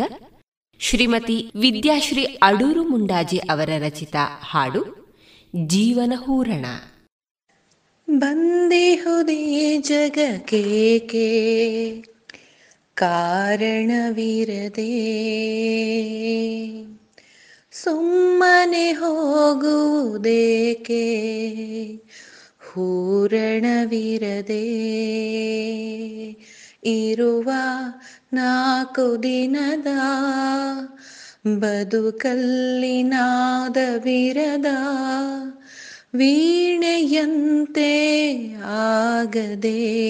ಶ್ರೀಮತಿ ವಿದ್ಯಾಶ್ರೀ ಅಡೂರು ಮುಂಡಾಜಿ ಅವರ ರಚಿತ ಹಾಡು ಜೀವನ ಹೂರಣ.
ಬಂದಿಹುದೇ ಜಗಕ್ಕೆ ಕಾರಣವಿರದೆ? ಸುಮ್ಮನೆ ಹೋಗುವುದೇಕೆ? ಹೂರಣವಿರದೆ ಇರುವ ನಾಲ್ಕು ದಿನದ ಬದುಕಲ್ಲಿನಾದವಿರದ ವೀಣೆಯಂತೆ ಆಗದೆ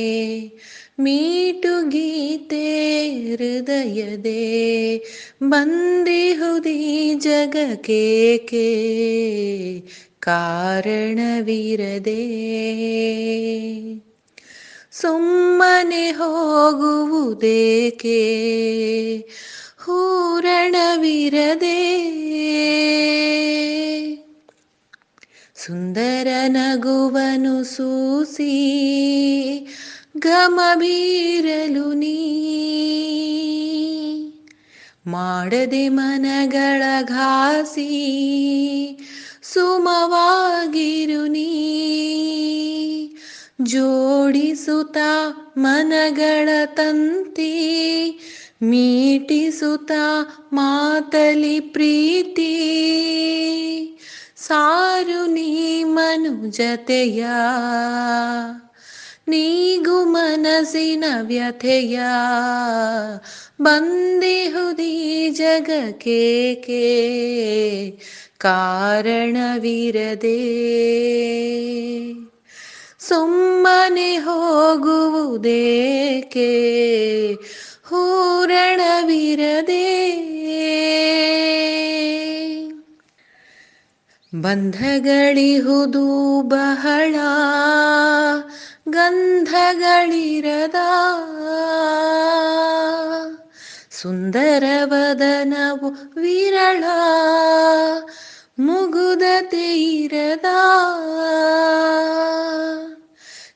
ಮೀಟು ಗೀತೆ ಹೃದಯದೆ ಬಂದಿಹುದಿ ಜಗಕ್ಕೆ ಕಾರಣವಿರದೆ. ಸುಮ್ಮನೆ ಹೋಗುವುದೇಕೆ? ಹೂರಣವಿರದೆ. ಸುಂದರ ನಗುವನು ಸೂಸಿ ಗಮ ಬೀರಲು ನೀ. ಮಾಡದೆ ಮನಗಳ ಘಾಸಿ ಸುಮವಾಗಿರು ನೀ. ಜೋಡಿಸುತ್ತ ಮನಗಳ ತಂತಿ, ಮೀಟಿಸುತ್ತ ಮಾತಲಿ ಪ್ರೀತಿ. ಸಾರು ನೀ ಮನುಜತೆಯ, ನೀಗು ಮನಸ್ಸಿನ ವ್ಯಥೆಯ. ಬಂದಿಹುದಿ ಜಗಕ್ಕೆ ಕಾರಣವಿರದೆ ಸುಮ್ಮನೆ ಹೋಗುವುದೇಕೆ? ಹೂರಣವಿರದೆ ಬಂಧಗಳಿಹುದು ಬಹಳ ಗಂಧಗಳಿರದ ಸುಂದರವದನವು ವಿರಳ ಮುಗುದತೆ ಇರದ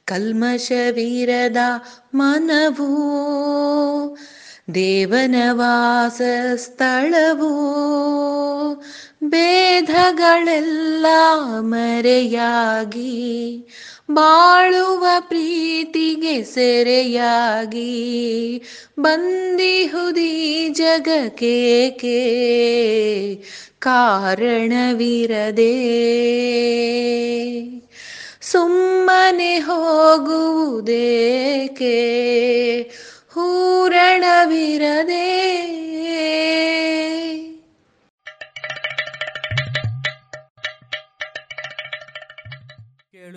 ಕಲ್ಮಶವಿರದ ಮನವು ದೇವನ ವಾಸ ಸ್ಥಳವು ಭೇದಗಳೆಲ್ಲ ಮರೆಯಾಗಿ ಬಾಳುವ ಪ್ರೀತಿಗೆ ಸೆರೆಯಾಗಿ ಬಂದಿಹುದಿ ಜಗಕೇಕೆ ಕಾರಣವಿರದೆ? ಸುಮ್ಮನೆ ಹೋಗುವುದೇಕೆ? ಹೂರಣವಿರದೆ?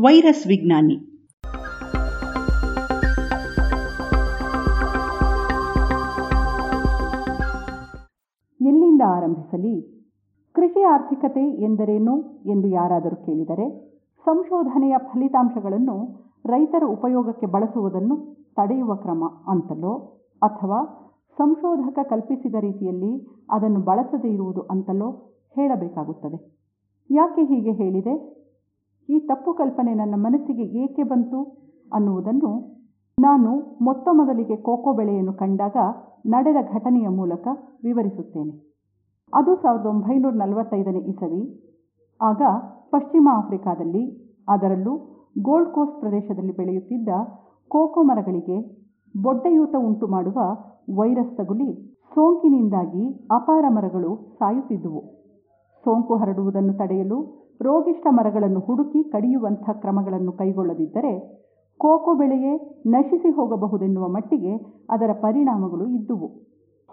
ವೈರಸ್ ವಿಜ್ಞಾನಿ. ಎಲ್ಲಿಂದ ಆರಂಭಿಸಲಿ? ಕೃಷಿ ಆರ್ಥಿಕತೆ ಎಂದರೇನು ಎಂದು ಯಾರಾದರೂ ಕೇಳಿದರೆ, ಸಂಶೋಧನೆಯ ಫಲಿತಾಂಶಗಳನ್ನು ರೈತರ ಉಪಯೋಗಕ್ಕೆ ಬಳಸುವುದನ್ನು ತಡೆಯುವ ಕ್ರಮ ಅಂತಲೋ, ಅಥವಾ ಸಂಶೋಧಕ ಕಲ್ಪಿಸಿದ ರೀತಿಯಲ್ಲಿ ಅದನ್ನು ಬಳಸದೇ ಇರುವುದು ಅಂತಲೋ ಹೇಳಬೇಕಾಗುತ್ತದೆ. ಯಾಕೆ ಹೀಗೆ ಹೇಳಿದೆ? ಈ ತಪ್ಪು ಕಲ್ಪನೆ ನನ್ನ ಮನಸ್ಸಿಗೆ ಏಕೆ ಬಂತು ಅನ್ನುವುದನ್ನು ನಾನು ಮೊತ್ತ ಮೊದಲಿಗೆ ಕೋಕೋ ಬೆಳೆಯನ್ನು ಕಂಡಾಗ ನಡೆದ ಘಟನೆಯ ಮೂಲಕ ವಿವರಿಸುತ್ತೇನೆ. ಅದು ಸಾವಿರದ ಒಂಬೈನೂರ ನಲವತ್ತೈದನೇ ಇಸವಿ. ಆಗ ಪಶ್ಚಿಮ ಆಫ್ರಿಕಾದಲ್ಲಿ, ಅದರಲ್ಲೂ ಗೋಲ್ಡ್ ಕೋಸ್ಟ್ ಪ್ರದೇಶದಲ್ಲಿ ಬೆಳೆಯುತ್ತಿದ್ದ ಕೋಕೋ ಮರಗಳಿಗೆ ಬೊಡ್ಡೆಯೂತ ಉಂಟು ಮಾಡುವ ವೈರಸ್ ತಗುಲಿ ಸೋಂಕಿನಿಂದಾಗಿ ಅಪಾರ ಮರಗಳು ಸಾಯುತ್ತಿದ್ದುವು. ಸೋಂಕು ಹರಡುವುದನ್ನು ತಡೆಯಲು ರೋಗಿಷ್ಠ ಮರಗಳನ್ನು ಹುಡುಕಿ ಕಡಿಯುವಂಥ ಕ್ರಮಗಳನ್ನು ಕೈಗೊಳ್ಳದಿದ್ದರೆ ಕೋಕೋ ಬೆಳೆಯೇ ನಶಿಸಿ ಹೋಗಬಹುದೆನ್ನುವ ಮಟ್ಟಿಗೆ ಅದರ ಪರಿಣಾಮಗಳು ಇದ್ದುವು.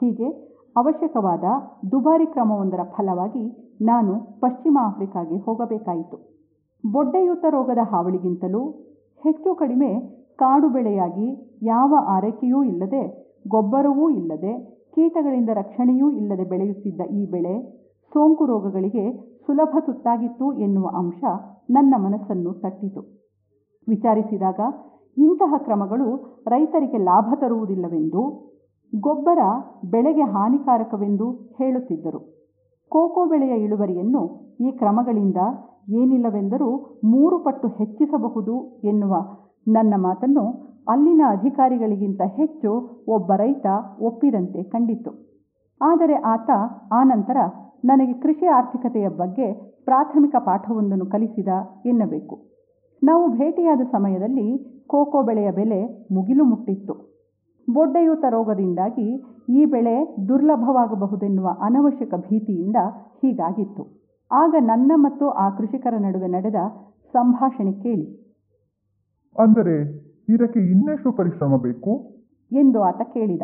ಹೀಗೆ ಅವಶ್ಯಕವಾದ ದುಬಾರಿ ಕ್ರಮವೊಂದರ ಫಲವಾಗಿ ನಾನು ಪಶ್ಚಿಮ ಆಫ್ರಿಕಾಗೆ ಹೋಗಬೇಕಾಯಿತು.
ಬೊಡ್ಡೆಯುತ ರೋಗದ ಹಾವಳಿಗಿಂತಲೂ ಹೆಚ್ಚು ಕಡಿಮೆ ಕಾಡು ಬೆಳೆಯಾಗಿ ಯಾವ ಆರೈಕೆಯೂ ಇಲ್ಲದೆ, ಗೊಬ್ಬರವೂ ಇಲ್ಲದೆ, ಕೀಟಗಳಿಂದ ರಕ್ಷಣೆಯೂ ಇಲ್ಲದೆ ಬೆಳೆಯುತ್ತಿದ್ದ ಈ ಬೆಳೆ ಸೋಂಕು ರೋಗಗಳಿಗೆ ಸುಲಭ ತುತ್ತಾಗಿತ್ತು ಎನ್ನುವ ಅಂಶ ನನ್ನ ಮನಸ್ಸನ್ನು ತಟ್ಟಿತು. ವಿಚಾರಿಸಿದಾಗ, ಇಂತಹ ಕ್ರಮಗಳು ರೈತರಿಗೆ ಲಾಭ ತರುವುದಿಲ್ಲವೆಂದು, ಗೊಬ್ಬರ ಬೆಳೆಗೆ ಹಾನಿಕಾರಕವೆಂದು ಹೇಳುತ್ತಿದ್ದರು. ಕೋಕೋ ಬೆಳೆಯ ಇಳುವರಿಯನ್ನು ಈ ಕ್ರಮಗಳಿಂದ ಏನಿಲ್ಲವೆಂದರೂ ಮೂರು ಪಟ್ಟು ಹೆಚ್ಚಿಸಬಹುದು ಎನ್ನುವ ನನ್ನ ಮಾತನ್ನು ಅಲ್ಲಿನ ಅಧಿಕಾರಿಗಳಿಗಿಂತ ಹೆಚ್ಚು ಒಬ್ಬ ರೈತ ಒಪ್ಪಿದಂತೆ ಕಂಡಿತ್ತು. ಆದರೆ ಆತ ಆನಂತರ ನನಗೆ ಕೃಷಿ ಆರ್ಥಿಕತೆಯ ಬಗ್ಗೆ ಪ್ರಾಥಮಿಕ ಪಾಠವೊಂದನ್ನು ಕಲಿಸಿದ ಎನ್ನಬೇಕು. ನಾವು ಭೇಟಿಯಾದ ಸಮಯದಲ್ಲಿ ಕೋಕೋ ಬೆಳೆಯ ಬೆಲೆ ಮುಗಿಲು ಮುಟ್ಟಿತ್ತು. ಬೊಡ್ಡೆಯೂತ ರೋಗದಿಂದಾಗಿ ಈ ಬೆಳೆ ದುರ್ಲಭವಾಗಬಹುದೆನ್ನುವ ಅನವಶ್ಯಕ ಭೀತಿಯಿಂದ ಹೀಗಾಗಿತ್ತು. ಆಗ ನನ್ನ ಮತ್ತು ಆ ಕೃಷಿಕರ ನಡುವೆ ನಡೆದ ಸಂಭಾಷಣೆ ಕೇಳಿ.
ಅಂದರೆ ಇದಕ್ಕೆ ಇನ್ನೆಷ್ಟು ಪರಿಶ್ರಮ ಬೇಕು?
ಎಂದು ಆತ ಕೇಳಿದ.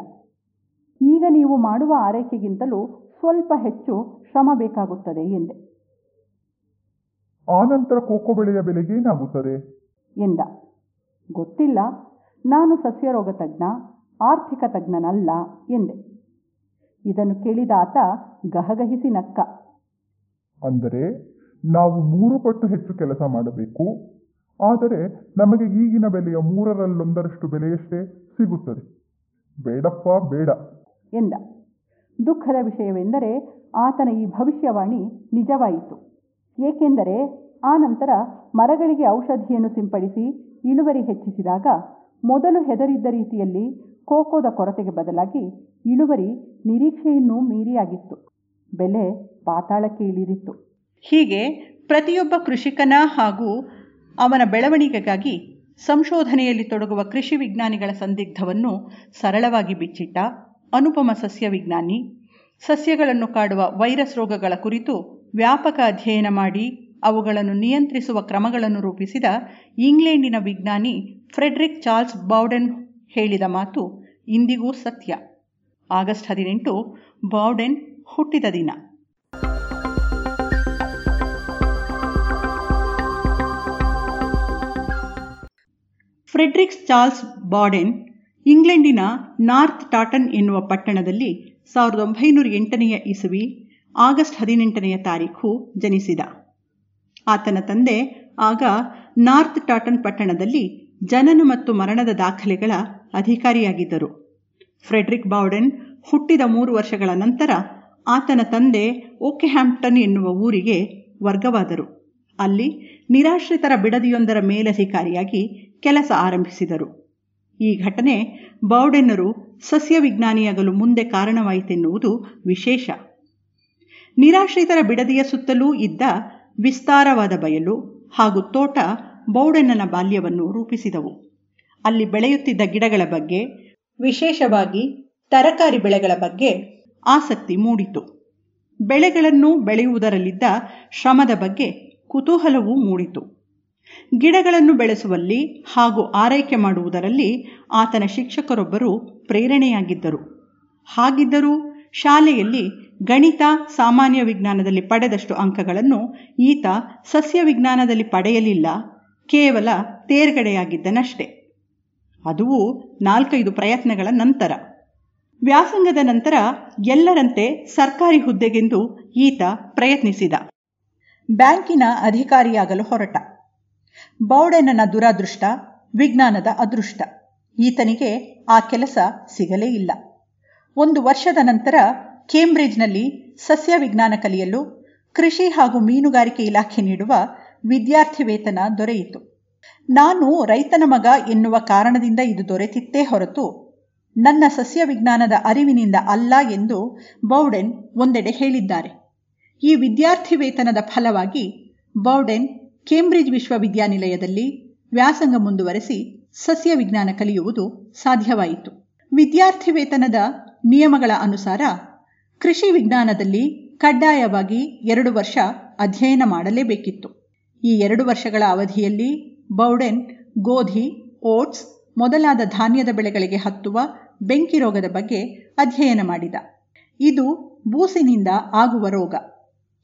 ಈಗ ನೀವು ಮಾಡುವ ಆರೈಕೆಗಿಂತಲೂ ಸ್ವಲ್ಪ ಹೆಚ್ಚು ಶ್ರಮ ಬೇಕಾಗುತ್ತದೆ ಎಂದೆ.
ಆನಂತರ ಕೋಕೋ ಬೆಳೆಯ ಬೆಲೆಗೆ ಏನಾಗುತ್ತದೆ?
ಎಂದ. ಗೊತ್ತಿಲ್ಲ. ನಾನು ಸಸ್ಯರೋಗ ತಜ್ಞ ಆರ್ಥಿಕ ತಜ್ಞನಲ್ಲ ಎಂದೆ. ಇದನ್ನು ಕೇಳಿದ ಆತ ಗಹಗಹಿಸಿ ನಕ್ಕ.
ಅಂದರೆ ನಾವು ಮೂರು ಪಟ್ಟು ಹೆಚ್ಚು ಕೆಲಸ ಮಾಡಬೇಕು ಆದರೆ ನಮಗೆ ಈಗಿನ ಬೆಲೆಯ ಮೂರರಲ್ಲೊಂದರಷ್ಟು ಬೆಲೆಯಷ್ಟೇ ಸಿಗುತ್ತದೆ. ಬೇಡಪ್ಪ ಬೇಡ.
ಎಂದ. ದುಃಖದ ವಿಷಯವೆಂದರೆ ಆತನ ಈ ಭವಿಷ್ಯವಾಣಿ ನಿಜವಾಯಿತು. ಏಕೆಂದರೆ ಆ ನಂತರ ಮರಗಳಿಗೆ ಔಷಧಿಯನ್ನು ಸಿಂಪಡಿಸಿ ಇಳುವರಿ ಹೆಚ್ಚಿಸಿದಾಗ ಮೊದಲು ಹೆದರಿದ್ದ ರೀತಿಯಲ್ಲಿ ಕೋಕೋದ ಕೊರತೆಗೆ ಬದಲಾಗಿ ಇಳುವರಿ ನಿರೀಕ್ಷೆಯನ್ನೂ ಮೀರಿಯಾಗಿತ್ತು. ಬೆಲೆ ಪಾತಾಳಕ್ಕೆ ಇಳಿದಿತ್ತು. ಹೀಗೆ ಪ್ರತಿಯೊಬ್ಬ ಕೃಷಿಕನ ಹಾಗೂ ಅವನ ಬೆಳವಣಿಗೆಗಾಗಿ ಸಂಶೋಧನೆಯಲ್ಲಿ ತೊಡಗುವ ಕೃಷಿ ವಿಜ್ಞಾನಿಗಳ ಸಂದಿಗ್ಧವನ್ನು ಸರಳವಾಗಿ ಬಿಚ್ಚಿಟ್ಟ ಅನುಪಮ ಸಸ್ಯ ವಿಜ್ಞಾನಿ ಸಸ್ಯಗಳನ್ನು ಕಾಡುವ ವೈರಸ್ ರೋಗಗಳ ಕುರಿತು ವ್ಯಾಪಕ ಅಧ್ಯಯನ ಮಾಡಿ ಅವುಗಳನ್ನು ನಿಯಂತ್ರಿಸುವ ಕ್ರಮಗಳನ್ನು ರೂಪಿಸಿದ ಇಂಗ್ಲೆಂಡಿನ ವಿಜ್ಞಾನಿ ಫ್ರೆಡ್ರಿಕ್ ಚಾರ್ಲ್ಸ್ ಬೌಡೆನ್ ಹೇಳಿದ ಮಾತು ಇಂದಿಗೂ ಸತ್ಯ. ಆಗಸ್ಟ್ ಹದಿನೆಂಟು ಬೌಡೆನ್ ಹುಟ್ಟಿದ ದಿನ. ಫ್ರೆಡ್ರಿಕ್ಸ್ ಚಾರ್ಲ್ಸ್ ಬಾಡೆನ್ ಇಂಗ್ಲೆಂಡಿನ ನಾರ್ತ್ ಟಾಟನ್ ಎನ್ನುವ ಪಟ್ಟಣದಲ್ಲಿ ಸಾವಿರದ ಒಂಬೈನೂರ ಎಂಟನೆಯ ಇಸವಿ, ಆಗಸ್ಟ್ ಹದಿನೆಂಟನೆಯ ತಾರೀಖು ಜನಿಸಿದ. ಆತನ ತಂದೆ ಆಗ ನಾರ್ತ್ ಟಾಟನ್ ಪಟ್ಟಣದಲ್ಲಿ ಜನನ ಮತ್ತು ಮರಣದ ದಾಖಲೆಗಳ ಅಧಿಕಾರಿಯಾಗಿದ್ದರು. ಫ್ರೆಡ್ರಿಕ್ ಬೌಡೆನ್ ಹುಟ್ಟಿದ ಮೂರು ವರ್ಷಗಳ ನಂತರ ಆತನ ತಂದೆ ಓಕೆಹ್ಯಾಂಪ್ಟನ್ ಎನ್ನುವ ಊರಿಗೆ ವರ್ಗವಾದರು. ಅಲ್ಲಿ ನಿರಾಶ್ರಿತರ ಬಿಡದಿಯೊಂದರ ಮೇಲಧಿಕಾರಿಯಾಗಿ ಕೆಲಸ ಆರಂಭಿಸಿದರು. ಈ ಘಟನೆ ಬೌಡೆನ್ನರು ಸಸ್ಯವಿಜ್ಞಾನಿಯಾಗಲು ಮುಂದೆ ಕಾರಣವಾಯಿತೆನ್ನುವುದು ವಿಶೇಷ. ನಿರಾಶ್ರಿತರ ಬಿಡದಿಯ ಸುತ್ತಲೂ ಇದ್ದ ವಿಸ್ತಾರವಾದ ಬಯಲು ಹಾಗೂ ತೋಟ ಬೌಡೆನ್ನನ ಬಾಲ್ಯವನ್ನು ರೂಪಿಸಿದವು. ಅಲ್ಲಿ ಬೆಳೆಯುತ್ತಿದ್ದ ಗಿಡಗಳ ಬಗ್ಗೆ, ವಿಶೇಷವಾಗಿ ತರಕಾರಿ ಬೆಳೆಗಳ ಬಗ್ಗೆ ಆಸಕ್ತಿ ಮೂಡಿತು. ಬೆಳೆಗಳನ್ನು ಬೆಳೆಯುವುದರಲ್ಲಿದ್ದ ಶ್ರಮದ ಬಗ್ಗೆ ಕುತೂಹಲವೂ ಮೂಡಿತು. ಗಿಡಗಳನ್ನು ಬೆಳೆಸುವಲ್ಲಿ ಹಾಗೂ ಆರೈಕೆ ಮಾಡುವುದರಲ್ಲಿ ಆತನ ಶಿಕ್ಷಕರೊಬ್ಬರು ಪ್ರೇರಣೆಯಾಗಿದ್ದರು. ಹಾಗಿದ್ದರೂ ಶಾಲೆಯಲ್ಲಿ ಗಣಿತ, ಸಾಮಾನ್ಯ ವಿಜ್ಞಾನದಲ್ಲಿ ಪಡೆದಷ್ಟು ಅಂಕಗಳನ್ನು ಈತ ಸಸ್ಯ ವಿಜ್ಞಾನದಲ್ಲಿ ಪಡೆಯಲಿಲ್ಲ, ಕೇವಲ ತೇರ್ಗಡೆಯಾಗಿದ್ದನಷ್ಟೆ. ಅದುವು ನಾಲ್ಕೈದು ಪ್ರಯತ್ನಗಳ ನಂತರ. ವ್ಯಾಸಂಗದ ನಂತರ ಎಲ್ಲರಂತೆ ಸರ್ಕಾರಿ ಹುದ್ದೆಗೆಂದು ಈತ ಪ್ರಯತ್ನಿಸಿದ. ಬ್ಯಾಂಕಿನ ಅಧಿಕಾರಿಯಾಗಲು ಹೊರಟ. ಬೌಡೆನನ ದುರಾದೃಷ್ಟ, ವಿಜ್ಞಾನದ ಅದೃಷ್ಟ. ಈತನಿಗೆ ಆ ಕೆಲಸ ಸಿಗಲೇ ಇಲ್ಲ. ಒಂದು ವರ್ಷದ ನಂತರ ಕೇಂಬ್ರಿಡ್ಜ್ನಲ್ಲಿ ಸಸ್ಯ ವಿಜ್ಞಾನ ಕಲಿಯಲು ಕೃಷಿ ಹಾಗೂ ಮೀನುಗಾರಿಕೆ ಇಲಾಖೆ ನೀಡುವ ವಿದ್ಯಾರ್ಥಿ ವೇತನ ದೊರೆಯಿತು. ನಾನು ರೈತನ ಮಗ ಎನ್ನುವ ಕಾರಣದಿಂದ ಇದು ದೊರೆತಿತ್ತೇ ಹೊರತು ನನ್ನ ಸಸ್ಯ ವಿಜ್ಞಾನದ ಅರಿವಿನಿಂದ ಅಲ್ಲ ಎಂದು ಬೌಡೆನ್ ಒಂದೆಡೆ ಹೇಳಿದ್ದಾರೆ. ಈ ವಿದ್ಯಾರ್ಥಿ ವೇತನದ ಫಲವಾಗಿ ಬೌಡೆನ್ ಕೇಂಬ್ರಿಡ್ಜ್ ವಿಶ್ವವಿದ್ಯಾನಿಲಯದಲ್ಲಿ ವ್ಯಾಸಂಗ ಮುಂದುವರೆಸಿ ಸಸ್ಯ ವಿಜ್ಞಾನ ಕಲಿಯುವುದು ಸಾಧ್ಯವಾಯಿತು. ವಿದ್ಯಾರ್ಥಿ ವೇತನದ ನಿಯಮಗಳ ಅನುಸಾರ ಕೃಷಿ ವಿಜ್ಞಾನದಲ್ಲಿ ಕಡ್ಡಾಯವಾಗಿ ಎರಡು ವರ್ಷ ಅಧ್ಯಯನ ಮಾಡಲೇಬೇಕಿತ್ತು. ಈ ಎರಡು ವರ್ಷಗಳ ಅವಧಿಯಲ್ಲಿ ಬೌಡೆನ್, ಗೋಧಿ, ಓಟ್ಸ್ ಮೊದಲಾದ ಧಾನ್ಯದ ಬೆಳೆಗಳಿಗೆ ಹತ್ತುವ ಬೆಂಕಿ ರೋಗದ ಬಗ್ಗೆ ಅಧ್ಯಯನ ಮಾಡಿದ. ಇದು ಬೂಸಿನಿಂದ ಆಗುವ ರೋಗ.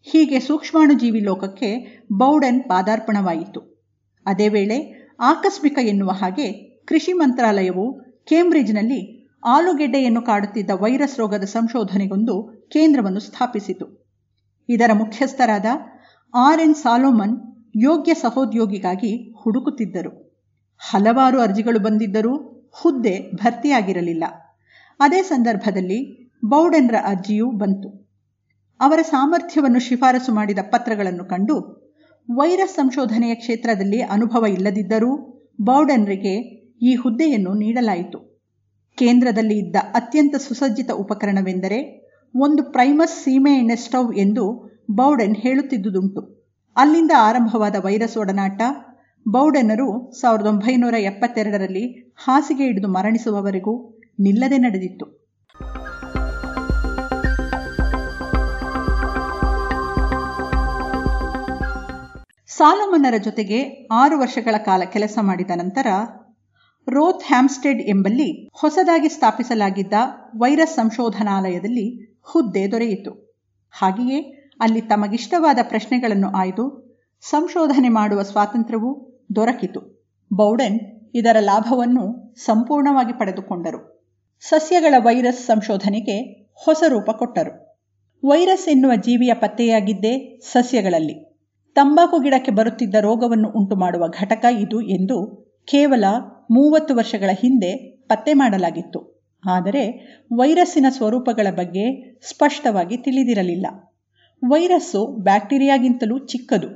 ಹೀಗೆ ಸೂಕ್ಷ್ಮಾಣುಜೀವಿ ಲೋಕಕ್ಕೆ ಬೌಡನ್ ಪಾದಾರ್ಪಣವಾಯಿತು. ಅದೇ ವೇಳೆ ಆಕಸ್ಮಿಕ ಎನ್ನುವ ಹಾಗೆ ಕೃಷಿ ಮಂತ್ರಾಲಯವು ಕೇಂಬ್ರಿಡ್ಜ್ನಲ್ಲಿ ಆಲೂಗೆಡ್ಡೆಯನ್ನು ಕಾಡುತ್ತಿದ್ದ ವೈರಸ್ ರೋಗದ ಸಂಶೋಧನೆಗೊಂದು ಕೇಂದ್ರವನ್ನು ಸ್ಥಾಪಿಸಿತು. ಇದರ ಮುಖ್ಯಸ್ಥರಾದ ಆರ್ ಎನ್ ಸಾಲೋಮನ್ ಯೋಗ್ಯ ಸಹೋದ್ಯೋಗಿಗಾಗಿ ಹುಡುಕುತ್ತಿದ್ದರು. ಹಲವಾರು ಅರ್ಜಿಗಳು ಬಂದಿದ್ದರೂ ಹುದ್ದೆ ಭರ್ತಿಯಾಗಿರಲಿಲ್ಲ. ಅದೇ ಸಂದರ್ಭದಲ್ಲಿ ಬೌಡನ್ರ ಅರ್ಜಿಯೂ ಬಂತು. ಅವರ ಸಾಮರ್ಥ್ಯವನ್ನು ಶಿಫಾರಸು ಮಾಡಿದ ಪತ್ರಗಳನ್ನು ಕಂಡು ವೈರಸ್ ಸಂಶೋಧನೆಯ ಕ್ಷೇತ್ರದಲ್ಲಿ ಅನುಭವ ಇಲ್ಲದಿದ್ದರೂ ಬೌಡನ್ರಿಗೆ ಈ ಹುದ್ದೆಯನ್ನು ನೀಡಲಾಯಿತು. ಕೇಂದ್ರದಲ್ಲಿ ಇದ್ದ ಅತ್ಯಂತ ಸುಸಜ್ಜಿತ ಉಪಕರಣವೆಂದರೆ ಒಂದು ಪ್ರೈಮಸ್ ಸೀಮೆ ಎಣ್ಣೆ ಸ್ಟವ್ ಎಂದು ಬೌಡನ್ ಹೇಳುತ್ತಿದ್ದುದುಂಟು. ಅಲ್ಲಿಂದ ಆರಂಭವಾದ ವೈರಸ್ ಒಡನಾಟ ಬೌಡನರು ಸಾವಿರದ ಒಂಬೈನೂರ ಎಪ್ಪತ್ತೆರಡರಲ್ಲಿ ಹಾಸಿಗೆ ಹಿಡಿದು ಮರಣಿಸುವವರೆಗೂ ನಿಲ್ಲದೆ ನಡೆದಿತ್ತು. ಸಾಲಮನ್ನರ ಜೊತೆಗೆ ಆರು ವರ್ಷಗಳ ಕಾಲ ಕೆಲಸ ಮಾಡಿದ ನಂತರ ರೋತ್ ಹ್ಯಾಮ್ಸ್ಟೆಡ್ ಎಂಬಲ್ಲಿ ಹೊಸದಾಗಿ ಸ್ಥಾಪಿಸಲಾಗಿದ್ದ ವೈರಸ್ ಸಂಶೋಧನಾಲಯದಲ್ಲಿ ಹುದ್ದೆ ದೊರೆಯಿತು. ಹಾಗೆಯೇ ಅಲ್ಲಿ ತಮಗಿಷ್ಟವಾದ ಪ್ರಶ್ನೆಗಳನ್ನು ಆಯ್ದು ಸಂಶೋಧನೆ ಮಾಡುವ ಸ್ವಾತಂತ್ರ್ಯವೂ ದೊರಕಿತು. ಬೌಡೆನ್ ಇದರ ಲಾಭವನ್ನು ಸಂಪೂರ್ಣವಾಗಿ ಪಡೆದುಕೊಂಡರು. ಸಸ್ಯಗಳ ವೈರಸ್ ಸಂಶೋಧನೆಗೆ ಹೊಸ ರೂಪ ಕೊಟ್ಟರು. ವೈರಸ್ ಎನ್ನುವ ಜೀವಿಯ ಪತ್ತೆಯಾಗಿದ್ದೇ ಸಸ್ಯಗಳಲ್ಲಿ. ತಂಬಾಕು ಗಿಡಕ್ಕೆ ಬರುತ್ತಿದ್ದ ರೋಗವನ್ನು ಉಂಟು ಮಾಡುವ ಘಟಕ ಇದು ಎಂದು ಕೇವಲ ಮೂವತ್ತು ವರ್ಷಗಳ ಹಿಂದೆ ಪತ್ತೆ ಮಾಡಲಾಗಿತ್ತು. ಆದರೆ ವೈರಸ್ಸಿನ ಸ್ವರೂಪಗಳ ಬಗ್ಗೆ ಸ್ಪಷ್ಟವಾಗಿ ತಿಳಿದಿರಲಿಲ್ಲ. ವೈರಸ್ಸು ಬ್ಯಾಕ್ಟೀರಿಯಾಗಿಂತಲೂ ಚಿಕ್ಕದು.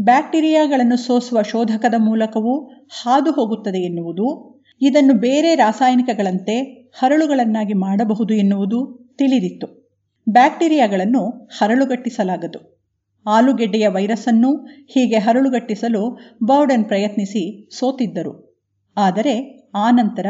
ಬ್ಯಾಕ್ಟೀರಿಯಾಗಳನ್ನು ಸೋಸುವ ಶೋಧಕದ ಮೂಲಕವೂ ಹಾದು ಹೋಗುತ್ತದೆ ಎನ್ನುವುದು, ಇದನ್ನು ಬೇರೆ ರಾಸಾಯನಿಕಗಳಂತೆ ಹರಳುಗಳನ್ನಾಗಿ ಮಾಡಬಹುದು ಎನ್ನುವುದು ತಿಳಿದಿತ್ತು. ಬ್ಯಾಕ್ಟೀರಿಯಾಗಳನ್ನು ಹರಳುಗಟ್ಟಿಸಲಾಗದು. ಆಲೂಗೆಡ್ಡೆಯ ವೈರಸ್ಸನ್ನೂ ಹೀಗೆ ಹರಳುಗಟ್ಟಿಸಲು ಬೌಡನ್ ಪ್ರಯತ್ನಿಸಿ ಸೋತಿದ್ದರು. ಆದರೆ ಆನಂತರ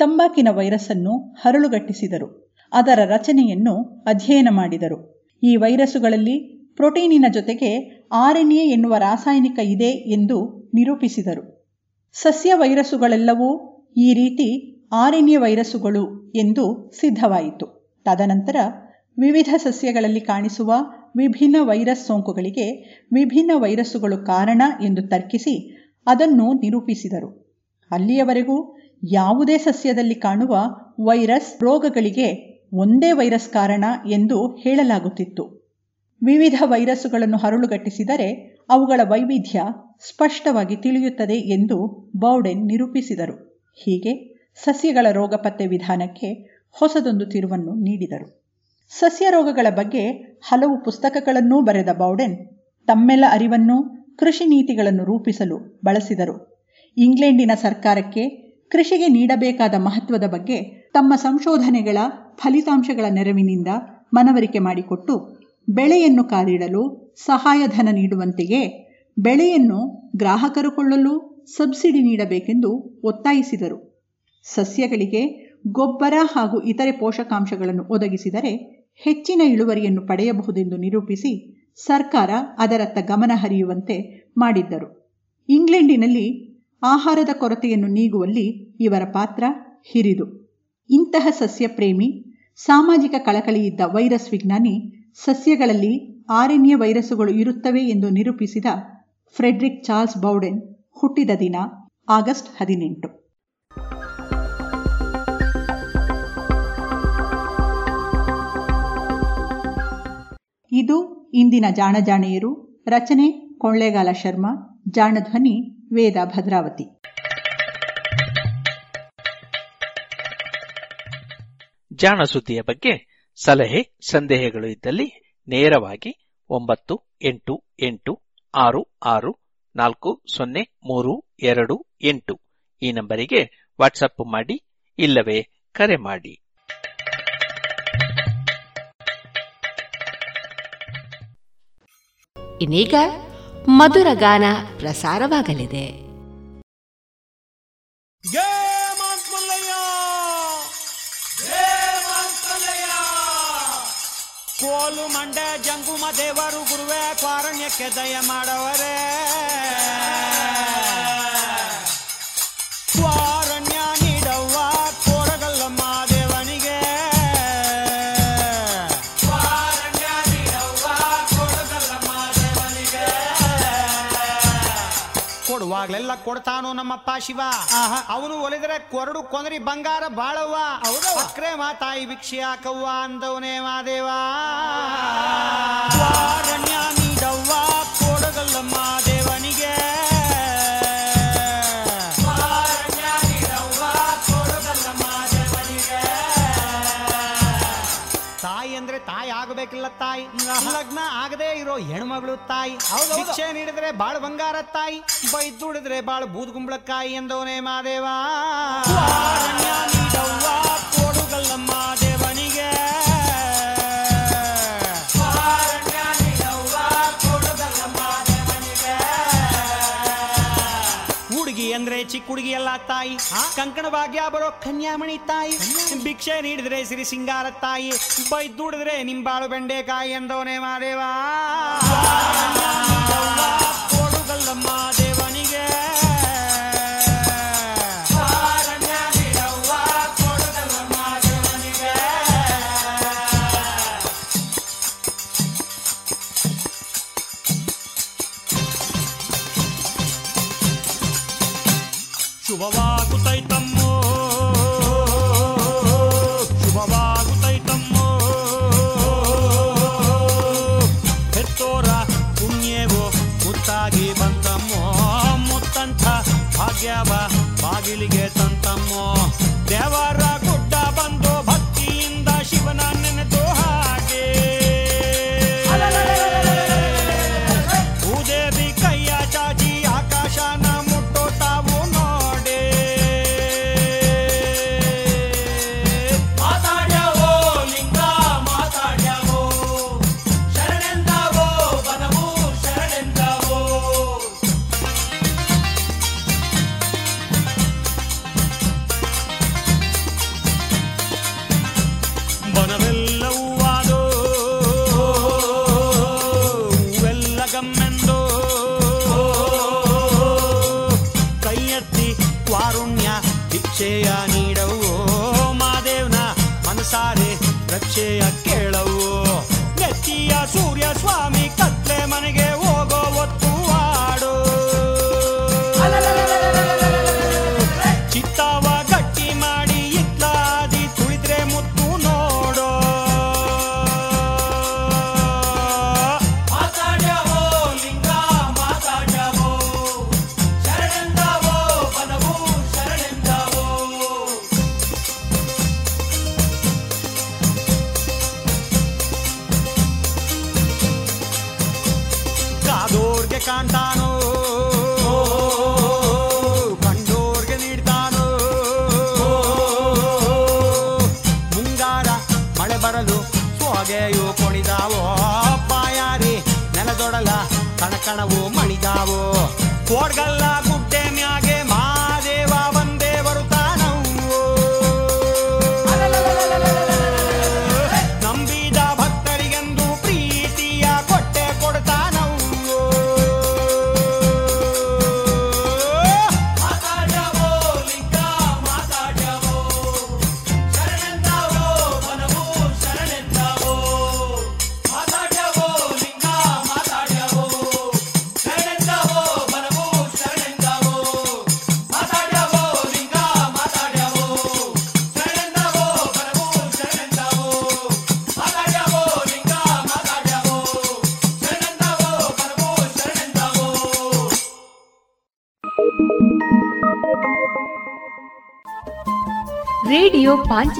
ತಂಬಾಕಿನ ವೈರಸ್ಸನ್ನು ಹರಳುಗಟ್ಟಿಸಿದರು. ಅದರ ರಚನೆಯನ್ನು ಅಧ್ಯಯನ ಮಾಡಿದರು. ಈ ವೈರಸ್ಸುಗಳಲ್ಲಿ ಪ್ರೋಟೀನಿನ ಜೊತೆಗೆ ಆರ್ಎನ್ಎ ಎನ್ನುವ ರಾಸಾಯನಿಕ ಇದೆ ಎಂದು ನಿರೂಪಿಸಿದರು. ಸಸ್ಯ ವೈರಸ್ಸುಗಳೆಲ್ಲವೂ ಈ ರೀತಿ ಆರ್ಎನ್ಎ ವೈರಸ್ಸುಗಳು ಎಂದು ಸಿದ್ಧವಾಯಿತು. ತದನಂತರ ವಿವಿಧ ಸಸ್ಯಗಳಲ್ಲಿ ಕಾಣಿಸುವ ವಿಭಿನ್ನ ವೈರಸ್ ಸೋಂಕುಗಳಿಗೆ ವಿಭಿನ್ನ ವೈರಸ್ಸುಗಳು ಕಾರಣ ಎಂದು ತರ್ಕಿಸಿ ಅದನ್ನು ನಿರೂಪಿಸಿದರು. ಅಲ್ಲಿಯವರೆಗೂ ಯಾವುದೇ ಸಸ್ಯದಲ್ಲಿ ಕಾಣುವ ವೈರಸ್ ರೋಗಗಳಿಗೆ ಒಂದೇ ವೈರಸ್ ಕಾರಣ ಎಂದು ಹೇಳಲಾಗುತ್ತಿತ್ತು. ವಿವಿಧ ವೈರಸ್ಸುಗಳನ್ನು ಹರಳುಗಟ್ಟಿಸಿದರೆ ಅವುಗಳ ವೈವಿಧ್ಯ ಸ್ಪಷ್ಟವಾಗಿ ತಿಳಿಯುತ್ತದೆ ಎಂದು ಬೌಡೆನ್ ನಿರೂಪಿಸಿದರು. ಹೀಗೆ ಸಸ್ಯಗಳ ರೋಗ ಪತ್ತೆ ವಿಧಾನಕ್ಕೆ ಹೊಸದೊಂದು ತಿರುವನ್ನು ನೀಡಿದರು. ಸಸ್ಯ ರೋಗಗಳ ಬಗ್ಗೆ ಹಲವು ಪುಸ್ತಕಗಳನ್ನೂ ಬರೆದ ಬೌಡೆನ್ ತಮ್ಮೆಲ್ಲ ಅರಿವನ್ನು ಕೃಷಿ ನೀತಿಗಳನ್ನು ರೂಪಿಸಲು ಬಳಸಿದರು. ಇಂಗ್ಲೆಂಡಿನ ಸರ್ಕಾರಕ್ಕೆ ಕೃಷಿಗೆ ನೀಡಬೇಕಾದ ಮಹತ್ವದ ಬಗ್ಗೆ ತಮ್ಮ ಸಂಶೋಧನೆಗಳ ಫಲಿತಾಂಶಗಳ ನೆರವಿನಿಂದ ಮನವರಿಕೆ ಮಾಡಿಕೊಟ್ಟು ಬೆಳೆಯನ್ನು ಕಾದಿಡಲು ಸಹಾಯಧನ ನೀಡುವಂತೆಯೇ ಬೆಳೆಯನ್ನು ಗ್ರಾಹಕರು ಕೊಳ್ಳಲು ಸಬ್ಸಿಡಿ ನೀಡಬೇಕೆಂದು ಒತ್ತಾಯಿಸಿದರು. ಸಸ್ಯಗಳಿಗೆ ಗೊಬ್ಬರ ಹಾಗೂ ಇತರೆ ಪೋಷಕಾಂಶಗಳನ್ನು ಒದಗಿಸಿದರೆ ಹೆಚ್ಚಿನ ಇಳುವರಿಯನ್ನು ಪಡೆಯಬಹುದೆಂದು ನಿರೂಪಿಸಿ ಸರ್ಕಾರ ಅದರತ್ತ ಗಮನ ಹರಿಯುವಂತೆ ಮಾಡಿದ್ದರು. ಇಂಗ್ಲೆಂಡಿನಲ್ಲಿ ಆಹಾರದ ಕೊರತೆಯನ್ನು ನೀಗುವಲ್ಲಿ ಇವರ ಪಾತ್ರ ಹಿರಿದು. ಇಂತಹ ಸಸ್ಯಪ್ರೇಮಿ, ಸಾಮಾಜಿಕ ಕಳಕಳಿಯಿದ್ದ ವೈರಸ್ ವಿಜ್ಞಾನಿ ಸಸ್ಯಗಳಲ್ಲಿ ಆರಣ್ಯ ವೈರಸ್ಸುಗಳು ಇರುತ್ತವೆ ಎಂದು ನಿರೂಪಿಸಿದ ಫ್ರೆಡ್ರಿಕ್ ಚಾರ್ಲ್ಸ್ ಬೌಡೆನ್ ಹುಟ್ಟಿದ ದಿನ ಆಗಸ್ಟ್ ಹದಿನೆಂಟು. ಇದು ಇಂದಿನ ಜಾಣಜಾಣೆಯರು, ರಚನೆ ಕೊಳ್ಳೇಗಾಲ ಶರ್ಮಾ, ಜಾಣಧ್ವನಿ ವೇದ ಭದ್ರಾವತಿ.
ಜಾಣ ಸುದ್ದಿಯ ಬಗ್ಗೆ ಸಲಹೆ, ಸಂದೇಹಗಳು ಇದ್ದಲ್ಲಿ ನೇರವಾಗಿ ಒಂಬತ್ತು, ಎಂಟು ಎಂಟು, ಆರು ಆರು, ನಾಲ್ಕು, ಸೊನ್ನೆ, ಮೂರು, ಎರಡು, ಎಂಟು ಈ ನಂಬರಿಗೆ ವಾಟ್ಸಪ್ ಮಾಡಿ ಇಲ್ಲವೇ ಕರೆ ಮಾಡಿ.
ಇನ್ನೀಗ ಮಧುರ ಗಾನ ಪ್ರಸಾರವಾಗಲಿದೆ.
ಕೋಲು ಮಂಡೆ ಜಂಗುಮ ದೇವರು ಗುರುವೆ ಕಾರಣ್ಯಕ್ಕೆ ದಯ ಮಾಡವರೇ.
ಕೊಡುವಾಗ್ಲೆಲ್ಲ ಕೊಡ್ತಾನು ನಮ್ಮಪ್ಪ ಶಿವ. ಅವನು ಒಲಿದ್ರೆ ಕೊರಡು ಕೊಂದ್ರಿ ಬಂಗಾರ ಬಾಳವ್ವ. ಅಕ್ರೆ ಮಾತಾಯಿ ಭಿಕ್ಷೆ ಹಾಕವ್ವ ಅಂದವನೇ ಮಾದೇವ ತಾಯಿ. ಲಗ್ನ ಆಗದೆ ಇರೋ ಹೆಣ್ಮಗಳು ತಾಯಿ. ಶಿಕ್ಷೆ ನೀಡಿದ್ರೆ ಬಾಳ ಬಂಗಾರ ತಾಯಿ. ಬೈದುಡಿದ್ರೆ ಬಾಳ ಬೂದ್ ಗುಂಬಳಕಾಯಿ ಎಂದವನೇ ಮಾದೇವ ಚಿಕ್ಕ ಹುಡುಗಿ ಎಲ್ಲ ತಾಯಿ ಕಂಕಣ ಭಾಗ್ಯ ಬರೋ ಕನ್ಯಾಮಣಿ ತಾಯಿ. ಭಿಕ್ಷೆ ನೀಡಿದ್ರೆ ಸಿರಿ ಸಿಂಗಾರ ತಾಯಿ. ಬೈದುಡಿದ್ರೆ ನಿಂಬಾಳು ಬೆಂಡೆಕಾಯಿ ಎಂದವನೇ ಮಾದೇವ ಬಾಗಿಲಿಗೆ ತಂತಮ್ಮೋ ದೇವರ ಸೊಗೆಯು ಕೊಣಿದಾವೋ? ಬಾಯಾರಿ ನೆಲದೊಡಲ ಕಣಕಣವು ಮಣಿದಾವೋ? ಕೋಡ್ಗಲ್ಲ ಗುಡ್ಡೆ ಮ್ಯಾಗೆ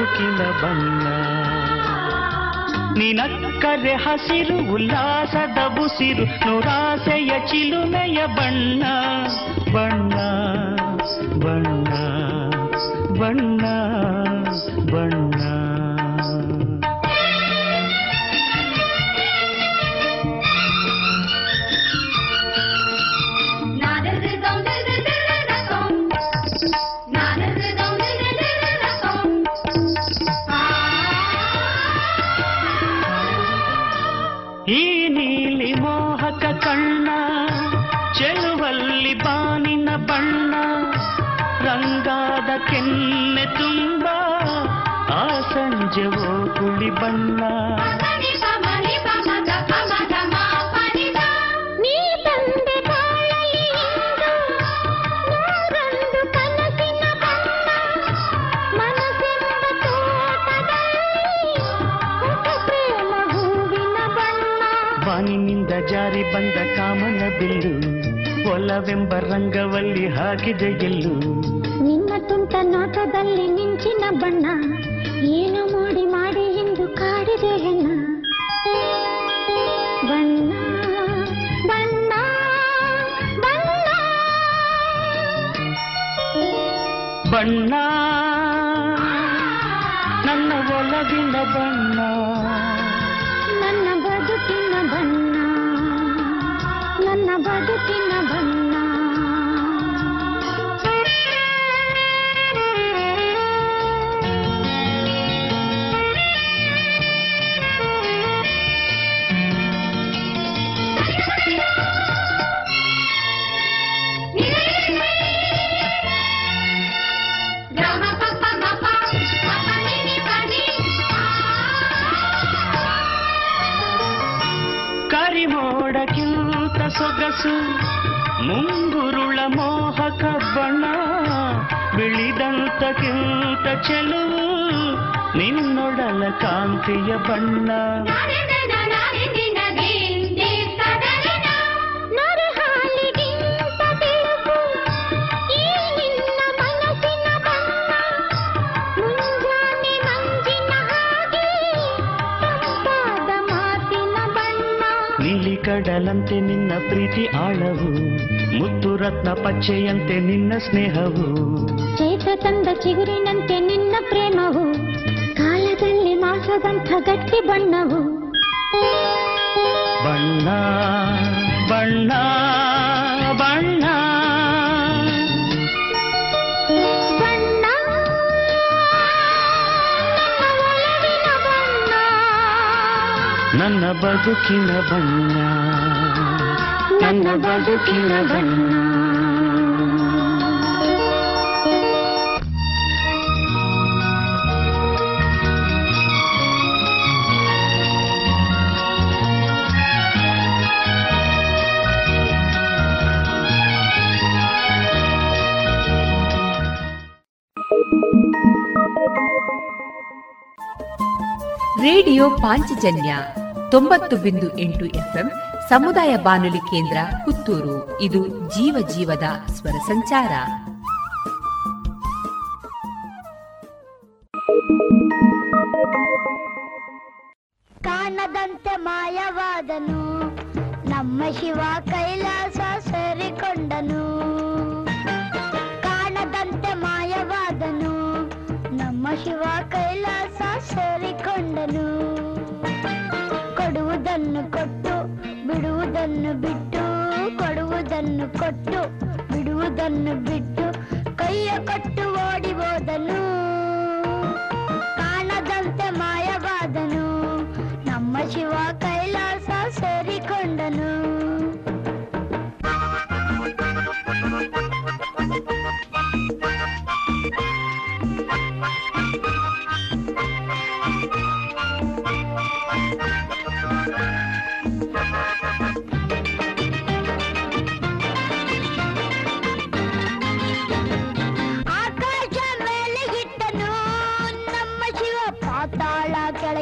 ಬದುಕಿನ ಬಣ್ಣ ನಿನಕ್ಕರೆ ಹಸಿರು ಉಲ್ಲಾಸದ ಬುಸಿರು ನೂರಾಸೆಯ ಚಿಲುಮೆಯ ಬಣ್ಣ ಬಣ್ಣ ಒಲವೆಂಬ ರಂಗವಲ್ಲಿ ಹಾಕಿದೆ ಗೆಲ್ಲು
ನಿನ್ನ ತುಂಟ ನೋಟದಲ್ಲಿ ಮಿಂಚಿನ ಬಣ್ಣ ಏನು ಮಾಡಿ ಮಾಡಿ ಎಂದು ಕಾಡಿದೆ ಹೆಣ್ಣ ಬಣ್ಣ ಬಣ್ಣ ಬಣ್ಣ.
ಬಣ್ಣ ನನ್ನ ಒಲಗಿನ ಬಣ್ಣ.
ನನ್ನ ಬದುಕಿನ ಬಣ್ಣ ನನ್ನ ಬದುಕಿನ
ಸೊಗಸು ಮುಂಗುರುಳ ಮೋಹಕ ಬಣ್ಣ ಬಿಳಿದಂತಕ್ಕಿಂತ ಚೆಲುವು ನಿನ್ನೊಡಲ ಕಾಂತಿಯ ಬಣ್ಣ. ಕಡಲಂತೆ ನಿನ್ನ ಪ್ರೀತಿ ಆಳವು ಮುತ್ತು ರತ್ನ ಪಚ್ಚೆಯಂತೆ ನಿನ್ನ ಸ್ನೇಹವು.
ಚೇತ ತಂದ ಚಿಗುರಿನಂತೆ ನಿನ್ನ ಪ್ರೇಮವು ಕಾಲದಲ್ಲಿ ಮಾಸದಂಥ ಗಟ್ಟಿ ಬಣ್ಣವು.
ಬಣ್ಣ ಬಣ್ಣ. ಬಣ್ಣ ನನ್ನ ಬದುಕಿನ ಬಣ್ಣ. ನನ್ನ ಬದುಕಿನ ಬಣ್ಣ.
ರೇಡಿಯೋ ಪಾಂಚಜನ್ಯ. ತೊಂಬತ್ತು ಬಿಂದು ಎಂಟು ಎಫ್ಎಂ ಸಮುದಾಯ ಬಾನುಲಿ ಕೇಂದ್ರ ಪುತ್ತೂರು. ಇದು ಜೀವ ಜೀವದ ಸ್ವರ ಸಂಚಾರ.
ಕಾಣದಂತೆ ಮಾಯವಾದನು, ನಮ್ಮ ಶಿವ ಕೈಲಾಸ ಸೇರಿಕೊಂಡನು. ಕಾಣದಂತೆ ಮಾಯವಾದನು, ನಮ್ಮ ಶಿವ ಕೈಲಾಸ ಸೇರಿಕೊಂಡನು. ಬಿಡುವುದನ್ನು ಬಿಟ್ಟು ಕೊಡುವುದನ್ನು ಕೊಟ್ಟು, ಬಿಡುವುದನ್ನು ಬಿಟ್ಟು ಕೈಯ ಕಟ್ಟು ಓಡಿ ಹೋದನು. ಕಾಣದಂತೆ ಮಾಯವಾದನು. ನಮ್ಮ ಶಿವ ಕೈಲಾಸ ಸೇರಿಕೊಂಡನು.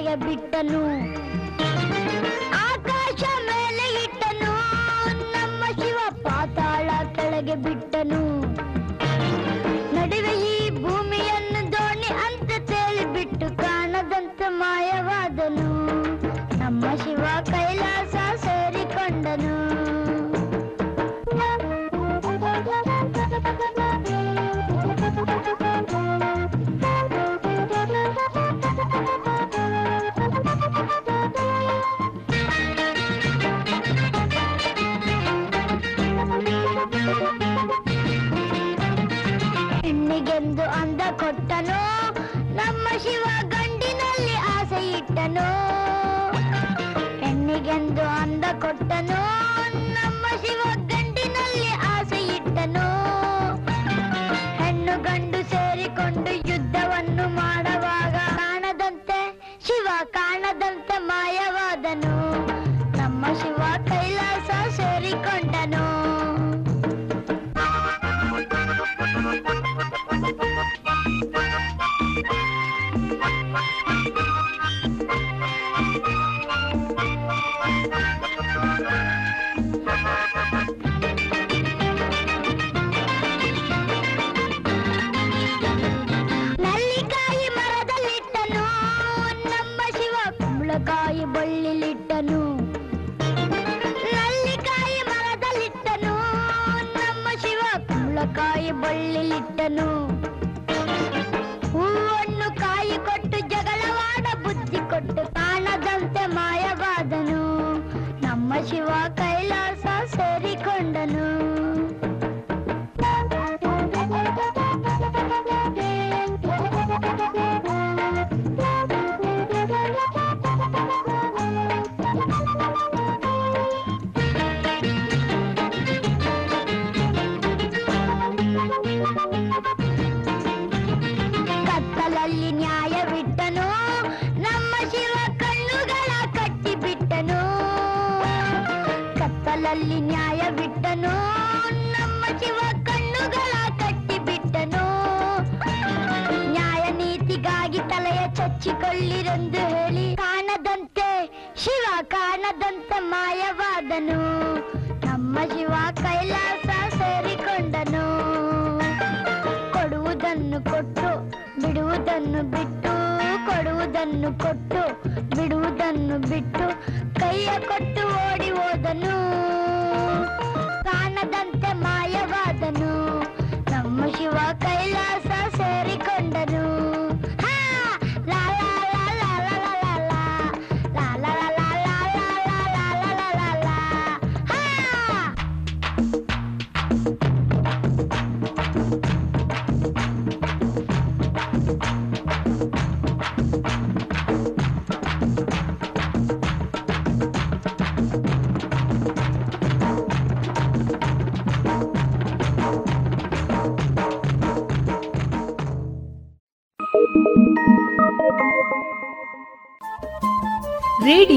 ನಮ್ಮ